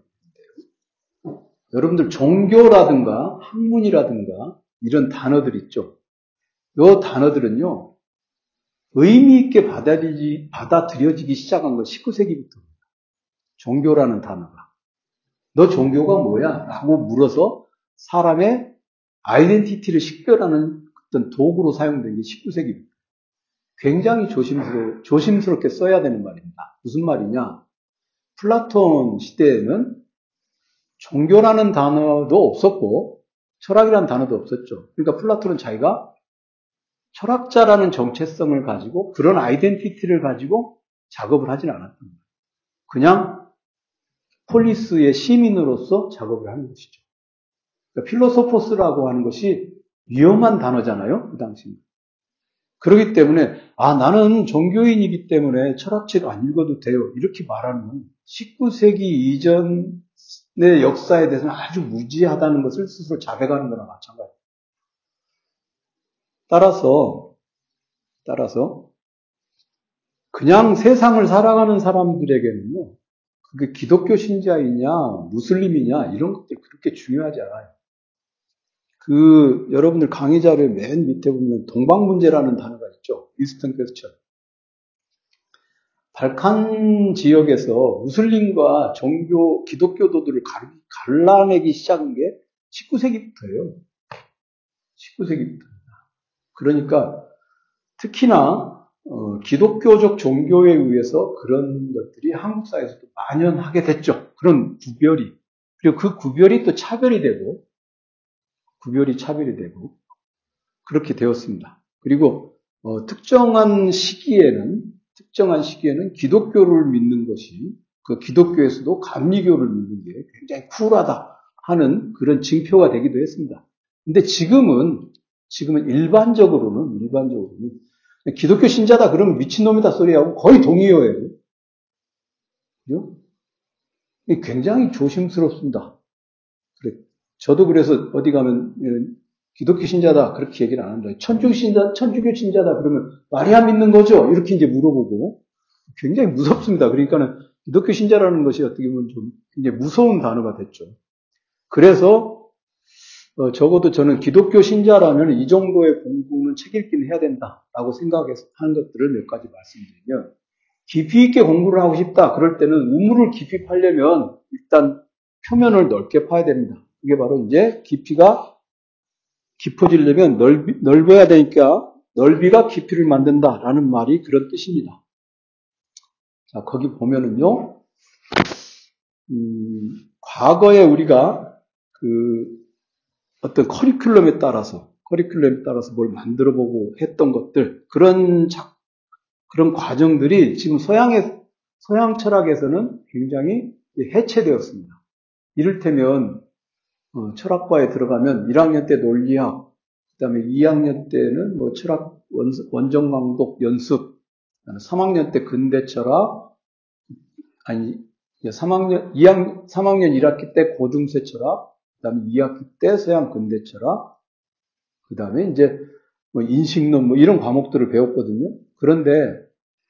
부분인데요. 여러분들 종교라든가 학문이라든가 이런 단어들 있죠. 이 단어들은요, 의미 있게 받아들여지기, 받아들여지기 시작한 건 19세기부터입니다. 종교라는 단어가. 너 종교가 뭐야? 라고 물어서 사람의 아이덴티티를 식별하는 어떤 도구로 사용된 게 19세기입니다. 굉장히 조심스러, 조심스럽게 써야 되는 말입니다. 무슨 말이냐? 플라톤 시대에는 종교라는 단어도 없었고, 철학이라는 단어도 없었죠. 그러니까 플라톤은 자기가 철학자라는 정체성을 가지고 그런 identity를 가지고 작업을 하진 않았던 거예요. 그냥 폴리스의 시민으로서 작업을 하는 것이죠. 그러니까 φιλόσοφος라고 하는 것이 위험한 단어잖아요. 그 당시. 그렇기 때문에 아 나는 종교인이기 때문에 철학책 안 읽어도 돼요. 이렇게 말하는 19세기 이전의 역사에 대해서는 아주 무지하다는 것을 스스로 자백하는 거나 마찬가지입니다. 따라서 따라서 그냥 세상을 살아가는 사람들에게는요. 그게 기독교 신자이냐, 무슬림이냐 이런 것들 그렇게 중요하지 않아요. 그 여러분들 강의 자료의 맨 밑에 보면 동방 문제라는 단어가 있죠. 이스턴 퀘스천. 발칸 지역에서 무슬림과 종교 기독교도들을 갈라내기 시작한 게 19세기부터예요. 19세기부터입니다. 그러니까 특히나 어, 기독교적 종교에 의해서 그런 것들이 한국 사회에서도 만연하게 됐죠. 그런 구별이. 그리고 그 구별이 또 차별이 되고 구별이 차별이 되고 그렇게 되었습니다. 그리고 어, 특정한 시기에는 특정한 시기에는 기독교를 믿는 것이 그 기독교에서도 감리교를 믿는 게 굉장히 쿨하다 하는 그런 징표가 되기도 했습니다. 근데 지금은 지금은 일반적으로는 일반적으로는 기독교 신자다 그러면 미친놈이다 소리하고 거의 동의어예요. 그죠? 굉장히 조심스럽습니다. 그래. 저도 그래서 어디 가면 예, 기독교 신자다 그렇게 얘기를 안 합니다. 천주교 신자, 천주교 신자다 그러면 마리아 믿는 거죠? 이렇게 이제 물어보고 굉장히 무섭습니다. 그러니까는 기독교 신자라는 것이 어떻게 보면 좀 굉장히 무서운 단어가 됐죠. 그래서 어, 적어도 저는 기독교 신자라면 이 정도의 공부는 책 읽기는 해야 된다라고 생각해서 하는 것들을 몇 가지 말씀드리면 깊이 있게 공부를 하고 싶다. 그럴 때는 우물을 깊이 파려면 일단 표면을 넓게 파야 됩니다. 이게 바로 이제 깊이가 깊어지려면 넓이, 넓어야 되니까 넓이가 깊이를 만든다라는 말이 그런 뜻입니다. 자, 거기 보면은요, 음, 과거에 우리가 그 어떤 커리큘럼에 따라서, 커리큘럼에 따라서 뭘 만들어 보고 했던 것들, 그런 작, 그런 과정들이 지금 서양의, 서양 철학에서는 굉장히 해체되었습니다. 이를테면, 어, 철학과에 들어가면 1학년 때 논리학, 그 다음에 2학년 때는 뭐 철학 원, 정 강독 연습, 3학년 때 근대 철학, 아니, 3학년, 2학, 3학년 1학기 때 고중세 철학, 그 다음에 2학기 때 서양 근대 철학, 그 다음에 이제 뭐 인식론 뭐 이런 과목들을 배웠거든요. 그런데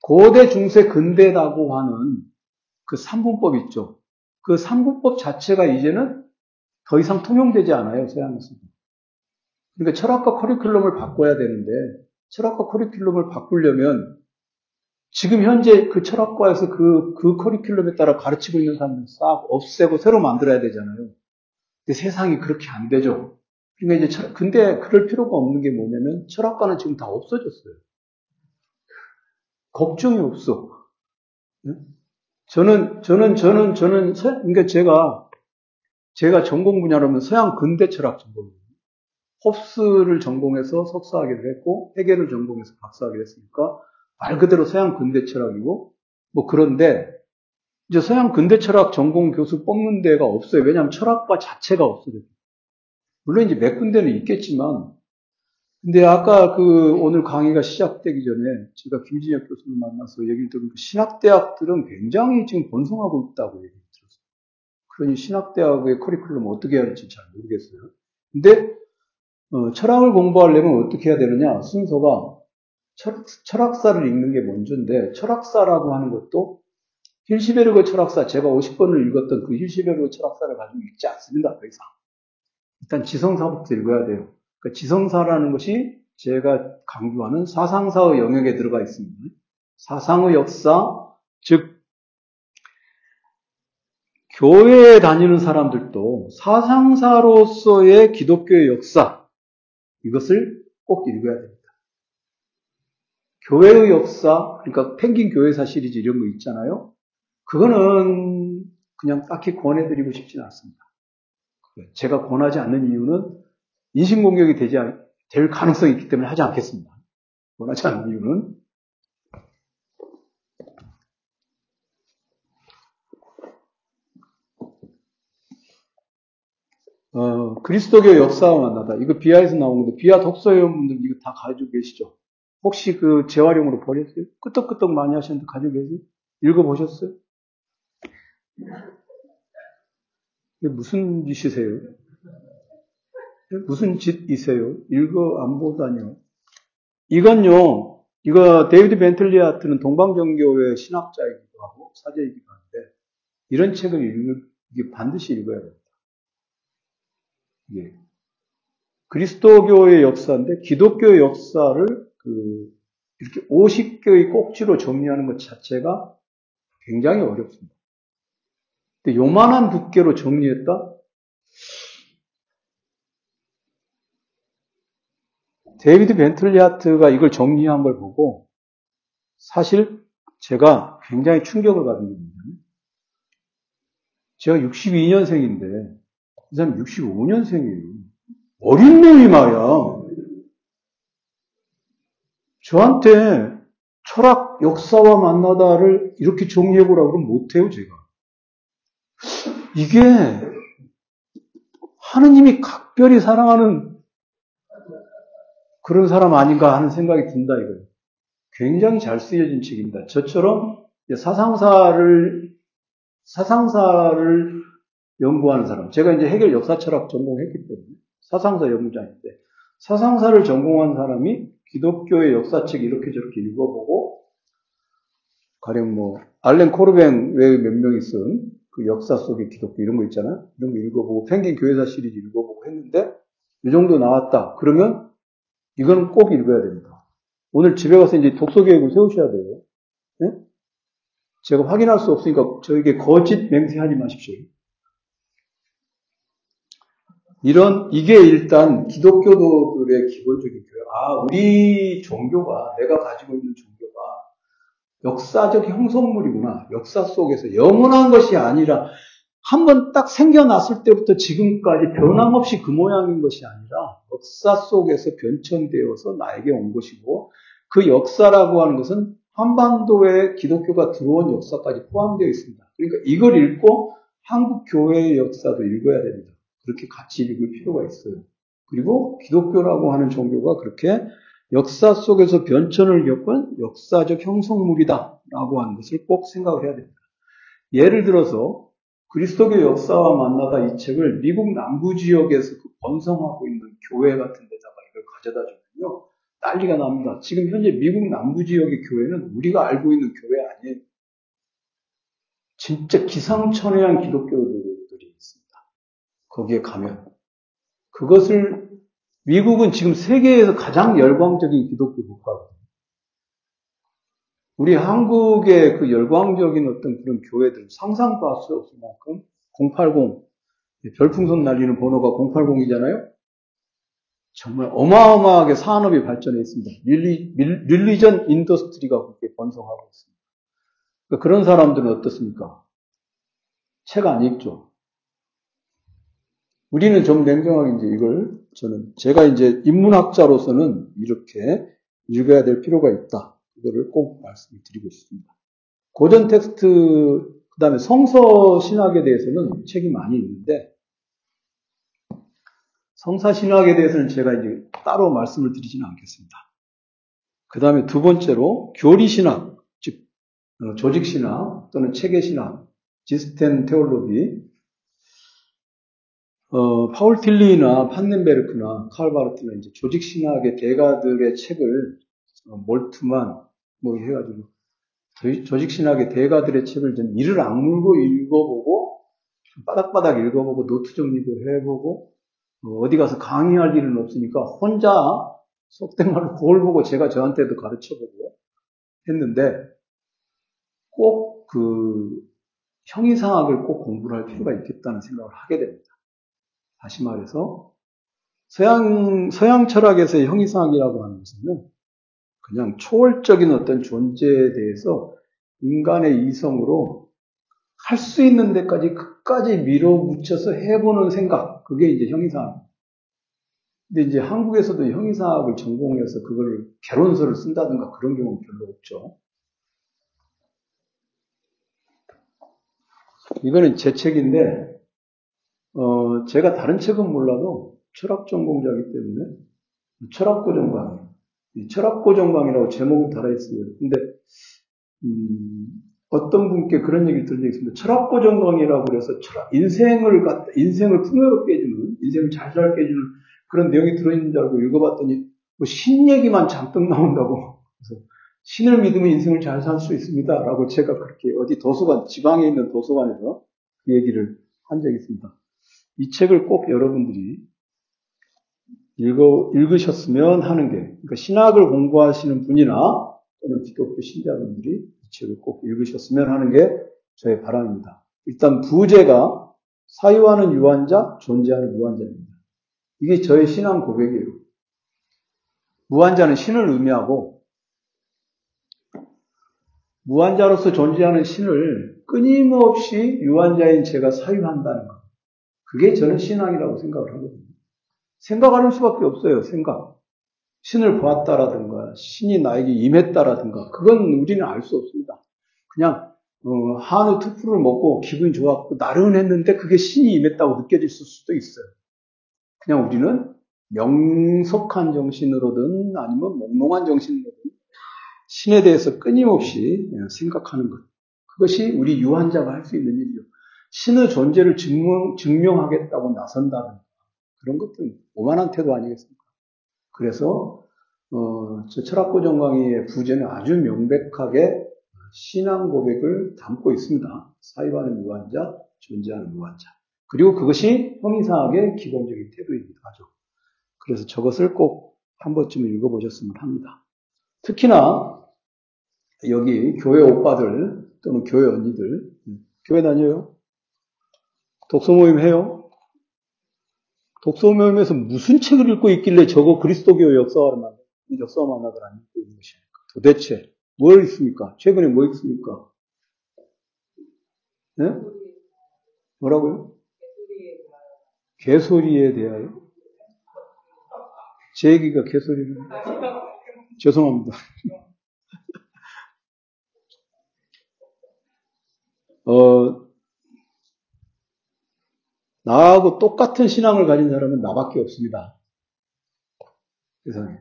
고대, 중세, 근대라고 하는 그 3분법 있죠. 그 3분법 자체가 이제는 더 이상 통용되지 않아요, 서양에서. 그러니까 철학과 커리큘럼을 바꿔야 되는데, 철학과 커리큘럼을 바꾸려면 지금 현재 그 철학과에서 그, 그 커리큘럼에 따라 가르치고 있는 사람들 싹 없애고 새로 만들어야 되잖아요. 근데 세상이 그렇게 안 되죠. 그러니까 이제 철, 근데 그럴 필요가 없는 게 뭐냐면 철학과는 지금 다 없어졌어요. 걱정이 없어. 저는, 저는, 저는, 저는, 그러니까 제가, 제가 전공 분야라면 서양 근대 철학 전공이에요. 홉스를 전공해서 석사하기를 했고, 해계를 전공해서 박사하기를 했으니까, 말 그대로 서양 근대 철학이고, 뭐 그런데, 이제 서양 근대 철학 전공 교수 뽑는 데가 없어요. 왜냐하면 철학과 자체가 없어요. 물론 이제 몇 군데는 있겠지만, 근데 아까 그 오늘 강의가 시작되기 전에 제가 김진혁 교수를 만나서 얘기를 들으니까 신학대학들은 굉장히 지금 번성하고 있다고 들었어요. 그러니 신학대학의 커리큘럼 어떻게 해야 할지 잘 모르겠어요. 근데 어, 철학을 공부하려면 어떻게 해야 되느냐? 순서가 철학, 사를 읽는 게 먼저인데 철학사라고 하는 것도 힐시베르그 철학사 제가 50번을 읽었던 그 힐시베르그 철학사를 가지고 읽지 않습니다. 더 이상. 일단 지성사부터 읽어야 돼요. 그 지성사라는 것이 제가 강조하는 사상사의 영역에 들어가 있습니다. 사상의 역사, 즉 교회에 다니는 사람들도 사상사로서의 기독교의 역사 이것을 꼭 읽어야 됩니다. 교회의 역사, 그러니까 펭귄 교회사 시리즈 이런 거 있잖아요. 그거는 그냥 딱히 권해드리고 싶지는 않습니다. 제가 권하지 않는 이유는 인신공격이 되지 않, 될 가능성이 있기 때문에 하지 않겠습니다. 원하지 않는 이유는 어, 그리스도교 역사와 만나다. 이거 비아에서 나온 건데 비아 독서 회원분들 이거 다 가지고 계시죠? 혹시 그 재활용으로 버렸어요? 끄떡끄떡 많이 하셨는데 가지고 계세요? 읽어보셨어요? 이게 무슨 짓이세요? 무슨 짓이세요? 읽어 안 보다니요. 이건요, 이거 데이비드 벤틀리 하트는 동방정교회 신학자이기도 하고 사제이기도 한데 이런 책을 읽, 이게 반드시 읽어야 됩니다. 이게 그리스도교의 역사인데 기독교의 역사를 그 이렇게 50개의 꼭지로 정리하는 것 자체가 굉장히 어렵습니다. 근데 요만한 두께로 정리했다? 데이비드 벤틀리 하트가 이걸 정리한 걸 보고 사실 제가 굉장히 충격을 받은 겁니다. 제가 62년생인데 이 사람 65년생이에요. 어린 놈이 말이야. 저한테 철학 역사와 만나다를 이렇게 정리해보라고 그러면 못해요, 제가. 이게 하느님이 각별히 사랑하는 그런 사람 아닌가 하는 생각이 든다, 이거예요. 굉장히 잘 쓰여진 책입니다. 저처럼 사상사를, 사상사를 연구하는 사람. 제가 이제 해결 역사 철학 전공했기 때문에 사상사 연구자인데 사상사를 전공한 사람이 기독교의 역사책 이렇게 저렇게 읽어보고 가령 뭐 알렌 코르뱅 외에 몇 명이 쓴 그 역사 속의 기독교 이런 거 있잖아요. 이런 거 읽어보고 펭귄 교회사 시리즈 읽어보고 했는데 이 정도 나왔다. 그러면 이거는 꼭 읽어야 됩니다. 오늘 집에 가서 이제 독서 계획을 세우셔야 돼요. 네? 제가 확인할 수 없으니까 저에게 거짓 맹세하지 마십시오. 이런 이게 일단 기독교도들의 기본적인 교회. 아, 우리 종교가 내가 가지고 있는 종교가 역사적 형성물이구나. 역사 속에서 영원한 것이 아니라 한번 딱 생겨났을 때부터 지금까지 변함없이 그 모양인 것이 아니라 역사 속에서 변천되어서 나에게 온 것이고 그 역사라고 하는 것은 한반도에 기독교가 들어온 역사까지 포함되어 있습니다. 그러니까 이걸 읽고 한국 교회의 역사도 읽어야 됩니다. 그렇게 같이 읽을 필요가 있어요. 그리고 기독교라고 하는 종교가 그렇게 역사 속에서 변천을 겪은 역사적 형성물이다라고 하는 것을 꼭 생각을 해야 됩니다. 예를 들어서 그리스도교 역사와 만나다 이 책을 미국 남부 지역에서 그 번성하고 있는 교회 같은 데다가 이걸 가져다 주면요. 난리가 납니다. 지금 현재 미국 남부 지역의 교회는 우리가 알고 있는 교회 아니에요. 진짜 기상천외한 있습니다. 거기에 가면. 그것을 미국은 지금 세계에서 가장 열광적인 기독교 국가거든요. 우리 한국의 그 열광적인 어떤 그런 교회들 상상도 할 수 없을 만큼 080 별풍선 날리는 번호가 080이잖아요. 정말 어마어마하게 산업이 발전해 있습니다. reli, religion industry가 그렇게 번성하고 있습니다. 그러니까 그런 사람들은 어떻습니까? 책 안 읽죠. 우리는 좀 냉정하게 이제 이걸 저는 제가 이제 인문학자로서는 이렇게 읽어야 될 필요가 있다. 이거를 꼭 말씀을 드리고 싶습니다. 고전 텍스트 그다음에 성서 신학에 대해서는 책이 많이 있는데 성사 신학에 대해서는 제가 이제 따로 말씀을 드리지는 않겠습니다. 그 다음에 두 번째로 교리 신학, 즉 어, 조직 신학 또는 체계 신학, 지스텐 테올로기, 어, 파울 틸리나 판넨베르크나 칼바르트나 이제 조직 신학의 대가들의 책을 어, 몰트만 뭐 해가지고 조직 신학의 대가들의 책을 좀 이를 악물고 읽어보고 바득바득 읽어보고 노트 정리도 해보고 뭐 어디 가서 강의할 일은 없으니까 혼자 속된 말로 그걸 보고 제가 저한테도 가르쳐보고 했는데 꼭 그 형이상학을 꼭 공부를 할 필요가 있겠다는 생각을 하게 됩니다. 다시 말해서 서양 서양 철학에서의 형이상학이라고 하는 것은요 그냥 초월적인 어떤 존재에 대해서 인간의 이성으로 할 수 있는 데까지 끝까지 밀어붙여서 해보는 생각 그게 이제 형이상학. 근데 이제 한국에서도 형이상학을 전공해서 그걸 개론서를 쓴다든가 그런 경우는 별로 없죠. 이거는 제 책인데, 어, 제가 다른 책은 몰라도 철학 전공자이기 때문에 철학고 전강, 철학고 전강이라고 제목은 달아 있어요. 근데, 음, 어떤 분께 그런 얘기를 들은 적이 있습니다. 철학고 전강이라고 그래서 철학, 인생을 갖다, 인생을 풍요롭게 해주는, 인생을 잘 살게 해주는 그런 내용이 들어있는 줄 알고 읽어봤더니, 뭐 신 얘기만 잔뜩 나온다고. 그래서 신을 믿으면 인생을 잘 살 수 있습니다. 라고 제가 그렇게 어디 도서관, 지방에 있는 도서관에서 그 얘기를 한 적이 있습니다. 이 책을 꼭 여러분들이 읽어, 읽으셨으면 하는 게, 그러니까 신학을 공부하시는 분이나 또는 기독교 신자분들이 이 책을 꼭 읽으셨으면 하는 게 저의 바람입니다. 일단 부제가 사유하는 유한자, 존재하는 무한자입니다. 이게 저의 신앙 고백이에요. 무한자는 신을 의미하고 무한자로서 존재하는 신을 끊임없이 유한자인 제가 사유한다는 것. 그게 저는 신앙이라고 생각을 하거든요. 생각하는 수밖에 없어요. 생각. 신을 보았다라든가 신이 나에게 임했다라든가 그건 우리는 알 수 없습니다. 그냥 어, 한우 투프를 먹고 기분이 좋았고 나른했는데 그게 신이 임했다고 느껴질 수도 있어요. 그냥 우리는 명석한 정신으로든 아니면 몽롱한 정신으로든 신에 대해서 끊임없이 생각하는 것. 그것이 우리 유한자가 할 수 있는 일이죠. 신의 존재를 증명, 증명 하겠다고 나선다는 그런 것들은 오만한 태도 아니겠습니까? 그래서 어, 저 철학고 정강이의 부제는 아주 명백하게 신앙 고백을 담고 있습니다. 사이바는 무한자, 존재하는 무한자. 그리고 그것이 형이상학의 기본적인 태도입니다. 그래서 저것을 꼭 한 번쯤 읽어보셨으면 합니다. 특히나 여기 교회 오빠들 또는 교회 언니들 교회 다녀요? 독서 모임 해요? 독서 모임에서 무슨 책을 읽고 있길래 저거 그리스도교 역사를 만 역사 만화들 안 읽고 있는 것입니까? 도대체 뭘 있습니까? 최근에 뭐 있습니까? 네? 뭐라고요? 개소리에 대하여? 제 얘기가 개소리를. 죄송합니다. 어, 나하고 똑같은 신앙을 가진 사람은 나밖에 없습니다. 세상에.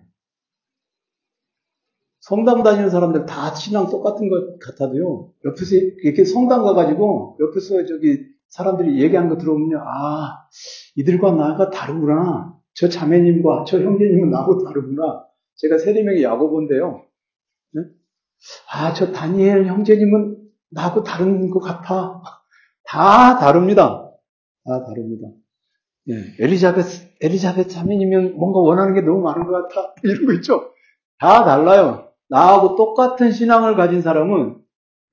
성당 다니는 사람들 다 신앙 똑같은 것 같아도요, 옆에서 이렇게 성당 가가지고, 옆에서 저기 사람들이 얘기하는 거 들어보면요, 아, 이들과 나가 다르구나. 저 자매님과 저 형제님은 나하고 다르구나. 제가 세리명이 야고보인데요. 네? 아, 저 다니엘 형제님은 나하고 다른 것 같아. 다 다릅니다. 다 다릅니다. 예, 엘리자베스, 엘리자베스 자매님은 뭔가 원하는 게 너무 많은 것 같아. 이런 거 있죠? 다 달라요. 나하고 똑같은 신앙을 가진 사람은,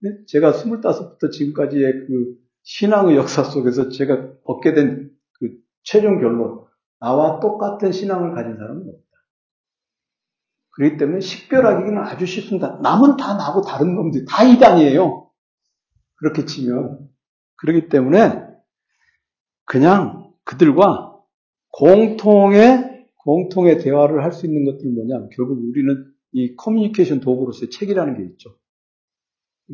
네? 제가 25부터 지금까지의 그 신앙의 역사 속에서 제가 얻게 된 그 최종 결론, 나와 똑같은 신앙을 가진 사람은 없다. 그렇기 때문에 식별하기는 아주 쉽습니다. 남은 다 나하고 다른 놈들, 다 이단이에요. 그렇게 치면. 그렇기 때문에 그냥 그들과 공통의, 공통의 대화를 할 수 있는 것들이 뭐냐. 결국 우리는 이 커뮤니케이션 도구로서의 책이라는 게 있죠.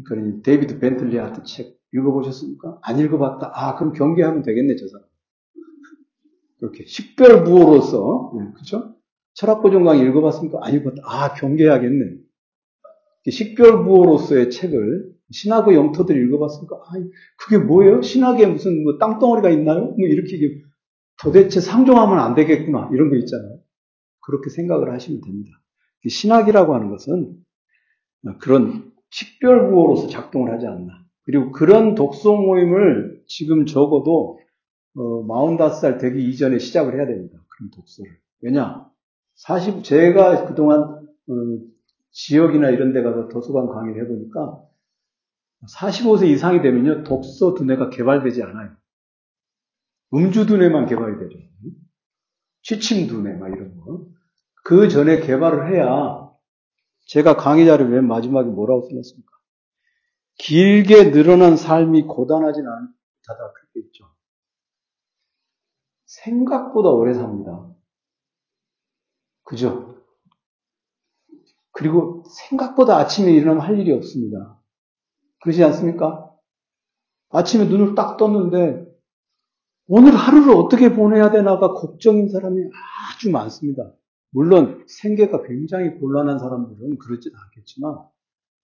그러니까 데이비드 벤틀리 하트 책 읽어보셨습니까? 안 읽어봤다. 아, 그럼 경계하면 되겠네, 저 사람. 그렇게 식별 부호로서, 네, 그죠? 철학고전강의 읽어봤습니까? 안 읽어봤다. 아, 경계해야겠네. 식별 부호로서의 책을 신학의 영토들 읽어봤습니까? 아, 그게 뭐예요? 신학에 무슨 뭐 땅덩어리가 있나요? 뭐 이렇게 도대체 상종하면 안 되겠구나. 이런 거 있잖아요. 그렇게 생각을 하시면 됩니다. 신학이라고 하는 것은 그런 식별구호로서 작동을 하지 않나. 그리고 그런 독서 모임을 지금 적어도 어, 45살 되기 이전에 시작을 해야 됩니다. 그런 독서를. 왜냐? 40, 제가 그동안 어, 지역이나 이런 데 가서 도서관 강의를 해보니까 45세 이상이 되면요, 독서 두뇌가 개발되지 않아요. 음주 두뇌만 개발이 되죠. 취침 두뇌, 막 이런 거. 그 전에 개발을 해야, 제가 강의 자료 맨 마지막에 뭐라고 써놨습니까? 길게 늘어난 삶이 고단하진 않다다, 그렇게 있죠. 생각보다 오래 삽니다. 그죠? 그리고 생각보다 아침에 일어나면 할 일이 없습니다. 그러지 않습니까? 아침에 눈을 딱 떴는데 오늘 하루를 어떻게 보내야 되나가 걱정인 사람이 아주 많습니다. 물론 생계가 굉장히 곤란한 사람들은 그렇지 않겠지만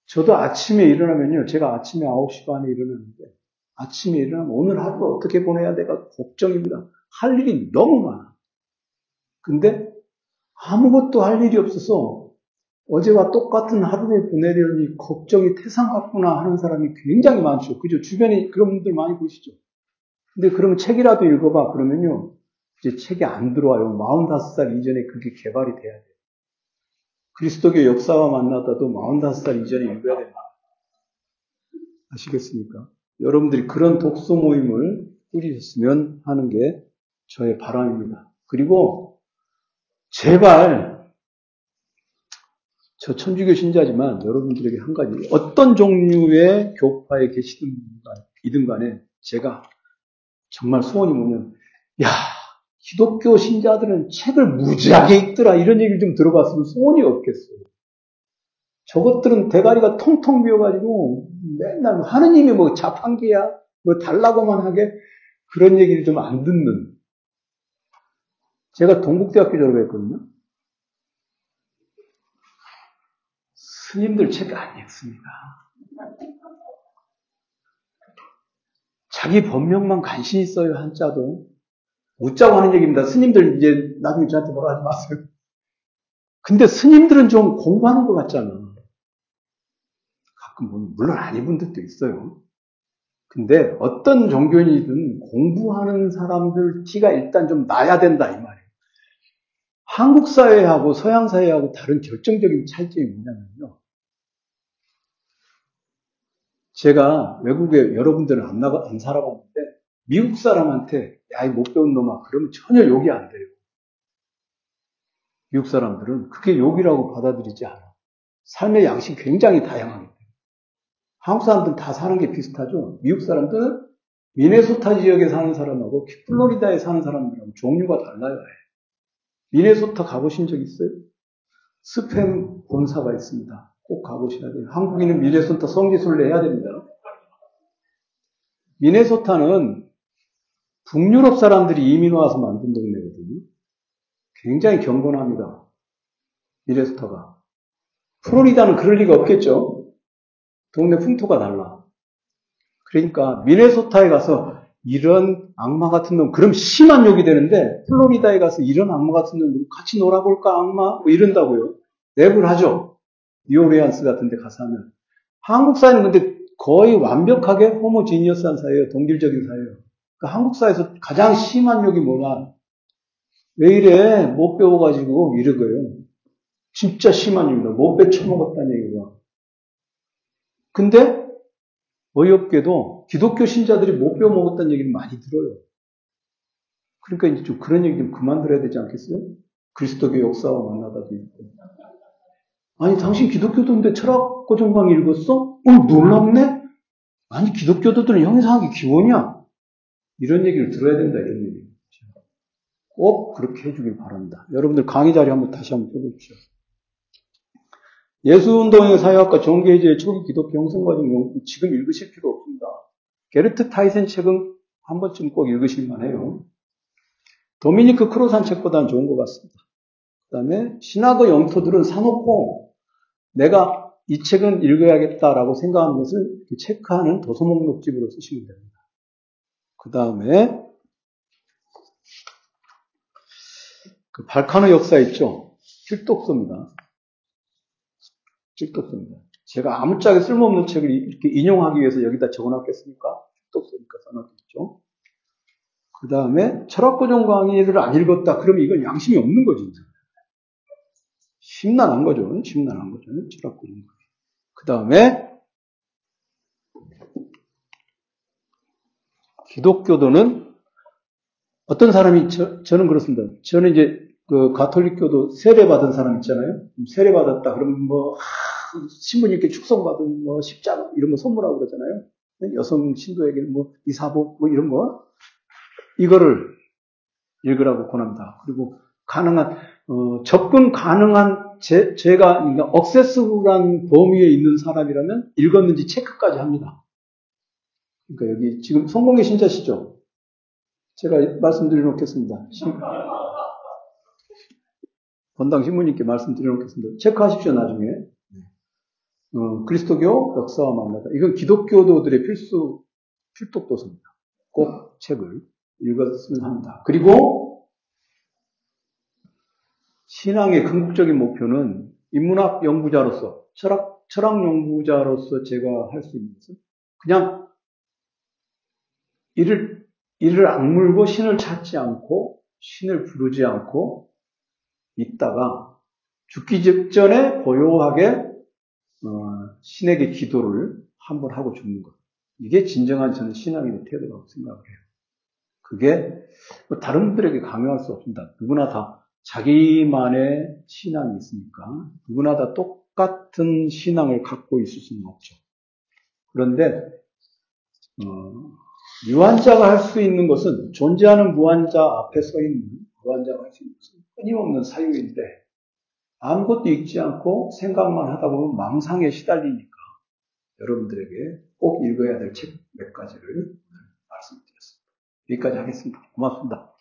저도 아침에 일어나면요. 제가 아침에 9시 반에 일어나는데 아침에 일어나면 오늘 하루 어떻게 보내야 돼가 걱정입니다. 할 일이 너무 많아. 근데 아무것도 할 일이 없어서 어제와 똑같은 하루를 보내려니 걱정이 태산 같구나 하는 사람이 굉장히 많죠. 그죠? 주변에 그런 분들 많이 보시죠? 근데 그러면 책이라도 읽어봐. 그러면요. 이제 책이 안 들어와요. 45살 이전에 그게 개발이 돼야 돼요. 그리스도교 역사와 만나다도 45살 이전에 읽어야 됩니다. 아시겠습니까? 여러분들이 그런 독서 모임을 꾸리셨으면 하는 게 저의 바람입니다. 그리고 제발 저 천주교 신자지만 여러분들에게 한 가지 어떤 종류의 교파에 계시든 간에 제가 정말 소원이 뭐냐면 야 기독교 신자들은 책을 무지하게 읽더라 이런 얘기를 좀 들어봤으면 소원이 없겠어요. 저것들은 대가리가 통통 비어가지고 맨날 하느님이 뭐 자판기야 뭐 달라고만 하게 그런 얘기를 좀 안 듣는 제가 동국대학교 졸업했거든요. 스님들 책 안 읽습니다. 자기 본명만 간신히 써요, 한자도. 웃자고 하는 얘기입니다. 스님들 이제 나중에 저한테 뭐라 하지 마세요. 근데 스님들은 좀 공부하는 것 같잖아. 가끔 보면, 물론 아닌 분들도 있어요. 근데 어떤 종교인이든 공부하는 사람들 티가 일단 좀 나야 된다, 이 말이에요. 한국 사회하고 서양 사회하고 다른 결정적인 차이점이 뭐냐면요. 제가 외국에 여러분들은 안 나가, 안 살아봤는데, 미국 사람한테, 야, 이 못 배운 놈아. 그러면 전혀 욕이 안 돼요. 미국 사람들은 그게 욕이라고 받아들이지 않아. 삶의 양식이 굉장히 때문에. 한국 사람들은 다 사는 게 비슷하죠. 미국 사람들은 미네소타 지역에 사는 사람하고 플로리다에 사는 사람들하고 종류가 달라요. 미네소타 가보신 적 있어요? 스팸 본사가 있습니다. 꼭 가보셔야 돼요. 한국인은 미네소타 성지순례 해야 됩니다. 미네소타는 북유럽 사람들이 이민 와서 만든 동네거든요. 굉장히 경건합니다. 미네소타가. 플로리다는 그럴 리가 없겠죠. 동네 풍토가 달라. 그러니까 미네소타에 가서 이런 악마 같은 놈, 그럼 심한 욕이 되는데 플로리다에 가서 이런 악마 같은 놈 같이 놀아볼까 악마? 뭐 이런다고요. 랩을 하죠. 뉴오리안스 같은 데 가서 하면. 한국 사회는 근데 거의 완벽하게 호모지니어스한 사회예요. 동질적인 사회예요. 그러니까 한국 사회에서 가장 심한 욕이 뭐냐? 왜 이래? 못 배워가지고 이러고요. 진짜 심한 욕이다. 못 배쳐먹었다는 얘기가. 근데 어이없게도 기독교 신자들이 못 배워먹었다는 얘기를 많이 들어요. 그러니까 이제 좀 그런 얘기 좀 그만 들어야 되지 않겠어요? 그리스도교 역사와 만나다도 있고. 아니, 당신 기독교도인데 철학 고정 강의 읽었어? 어, 놀랍네? 아니, 기독교도들은 형상하기 기원이야. 이런 얘기를 들어야 된다, 이런 얘기. 꼭 그렇게 해주길 바랍니다. 여러분들 강의 자리 한번 다시 한번 펴보십시오. 예수운동의 사회학과 종교제의 초기 기독교 형성 과정 연구 지금 읽으실 필요 없습니다. 게르트 타이센 책은 한 번쯤 꼭 읽으실 만해요. 도미니크 크로산 책보다는 좋은 것 같습니다. 그 다음에 신학의 영토들은 사놓고 내가 이 책은 읽어야겠다라고 생각하는 것을 체크하는 도서 목록집으로 쓰시면 됩니다. 그 다음에 그 발칸의 역사 있죠? 필독서입니다. 필독서입니다. 제가 아무짝에 쓸모없는 책을 이렇게 인용하기 위해서 여기다 적어놨겠습니까? 필독서니까 써놨겠죠. 그 다음에 철학고정 강의를 안 읽었다. 그러면 이건 양심이 없는 거죠. 심란한 거죠. 심란한 거죠. 철학고정 강의. 그 다음에 기독교도는 어떤 사람이 저, 저는 그렇습니다. 저는 이제 그 가톨릭교도 세례 받은 사람 있잖아요. 세례 받았다 그러면 뭐 하, 신부님께 축성받은 뭐 십자가 이런 거 선물하고 그러잖아요. 여성 신도에게는 뭐 이사복 뭐 이런 거 이거를 읽으라고 권합니다. 그리고 가능한 어, 접근 가능한 제, 제가 그러니까 억세스블한 범위에 있는 사람이라면 읽었는지 체크까지 합니다. 그러니까 여기 지금 성공의 신자시죠? 제가 말씀드려 놓겠습니다. 본당 신부님께 말씀드려 놓겠습니다. 체크하십시오, 나중에. 어, 그리스도교 역사와 만나다. 이건 기독교도들의 필수, 필독 도서입니다. 꼭 책을 읽었으면 합니다. 그리고 신앙의 궁극적인 목표는 인문학 연구자로서, 철학, 철학 연구자로서 제가 할 수 있는 것은 그냥 이를, 이를 악물고 신을 찾지 않고 신을 부르지 않고 있다가 죽기 직전에 고요하게 어, 신에게 기도를 한 번 하고 죽는 것. 이게 진정한 저는 신앙인의 태도라고 생각을 해요. 그게 뭐 다른 분들에게 강요할 수 없습니다. 누구나 다 자기만의 신앙이 있으니까 누구나 다 똑같은 신앙을 갖고 있을 수는 없죠. 그런데 어, 유한자가 할 수 있는 것은 존재하는 무한자 앞에 서 있는 무한자가 할 수 있는 것은 끊임없는 사유인데 아무것도 읽지 않고 생각만 하다 보면 망상에 시달리니까 여러분들에게 꼭 읽어야 될 책 몇 가지를 말씀드렸습니다. 여기까지 하겠습니다. 고맙습니다.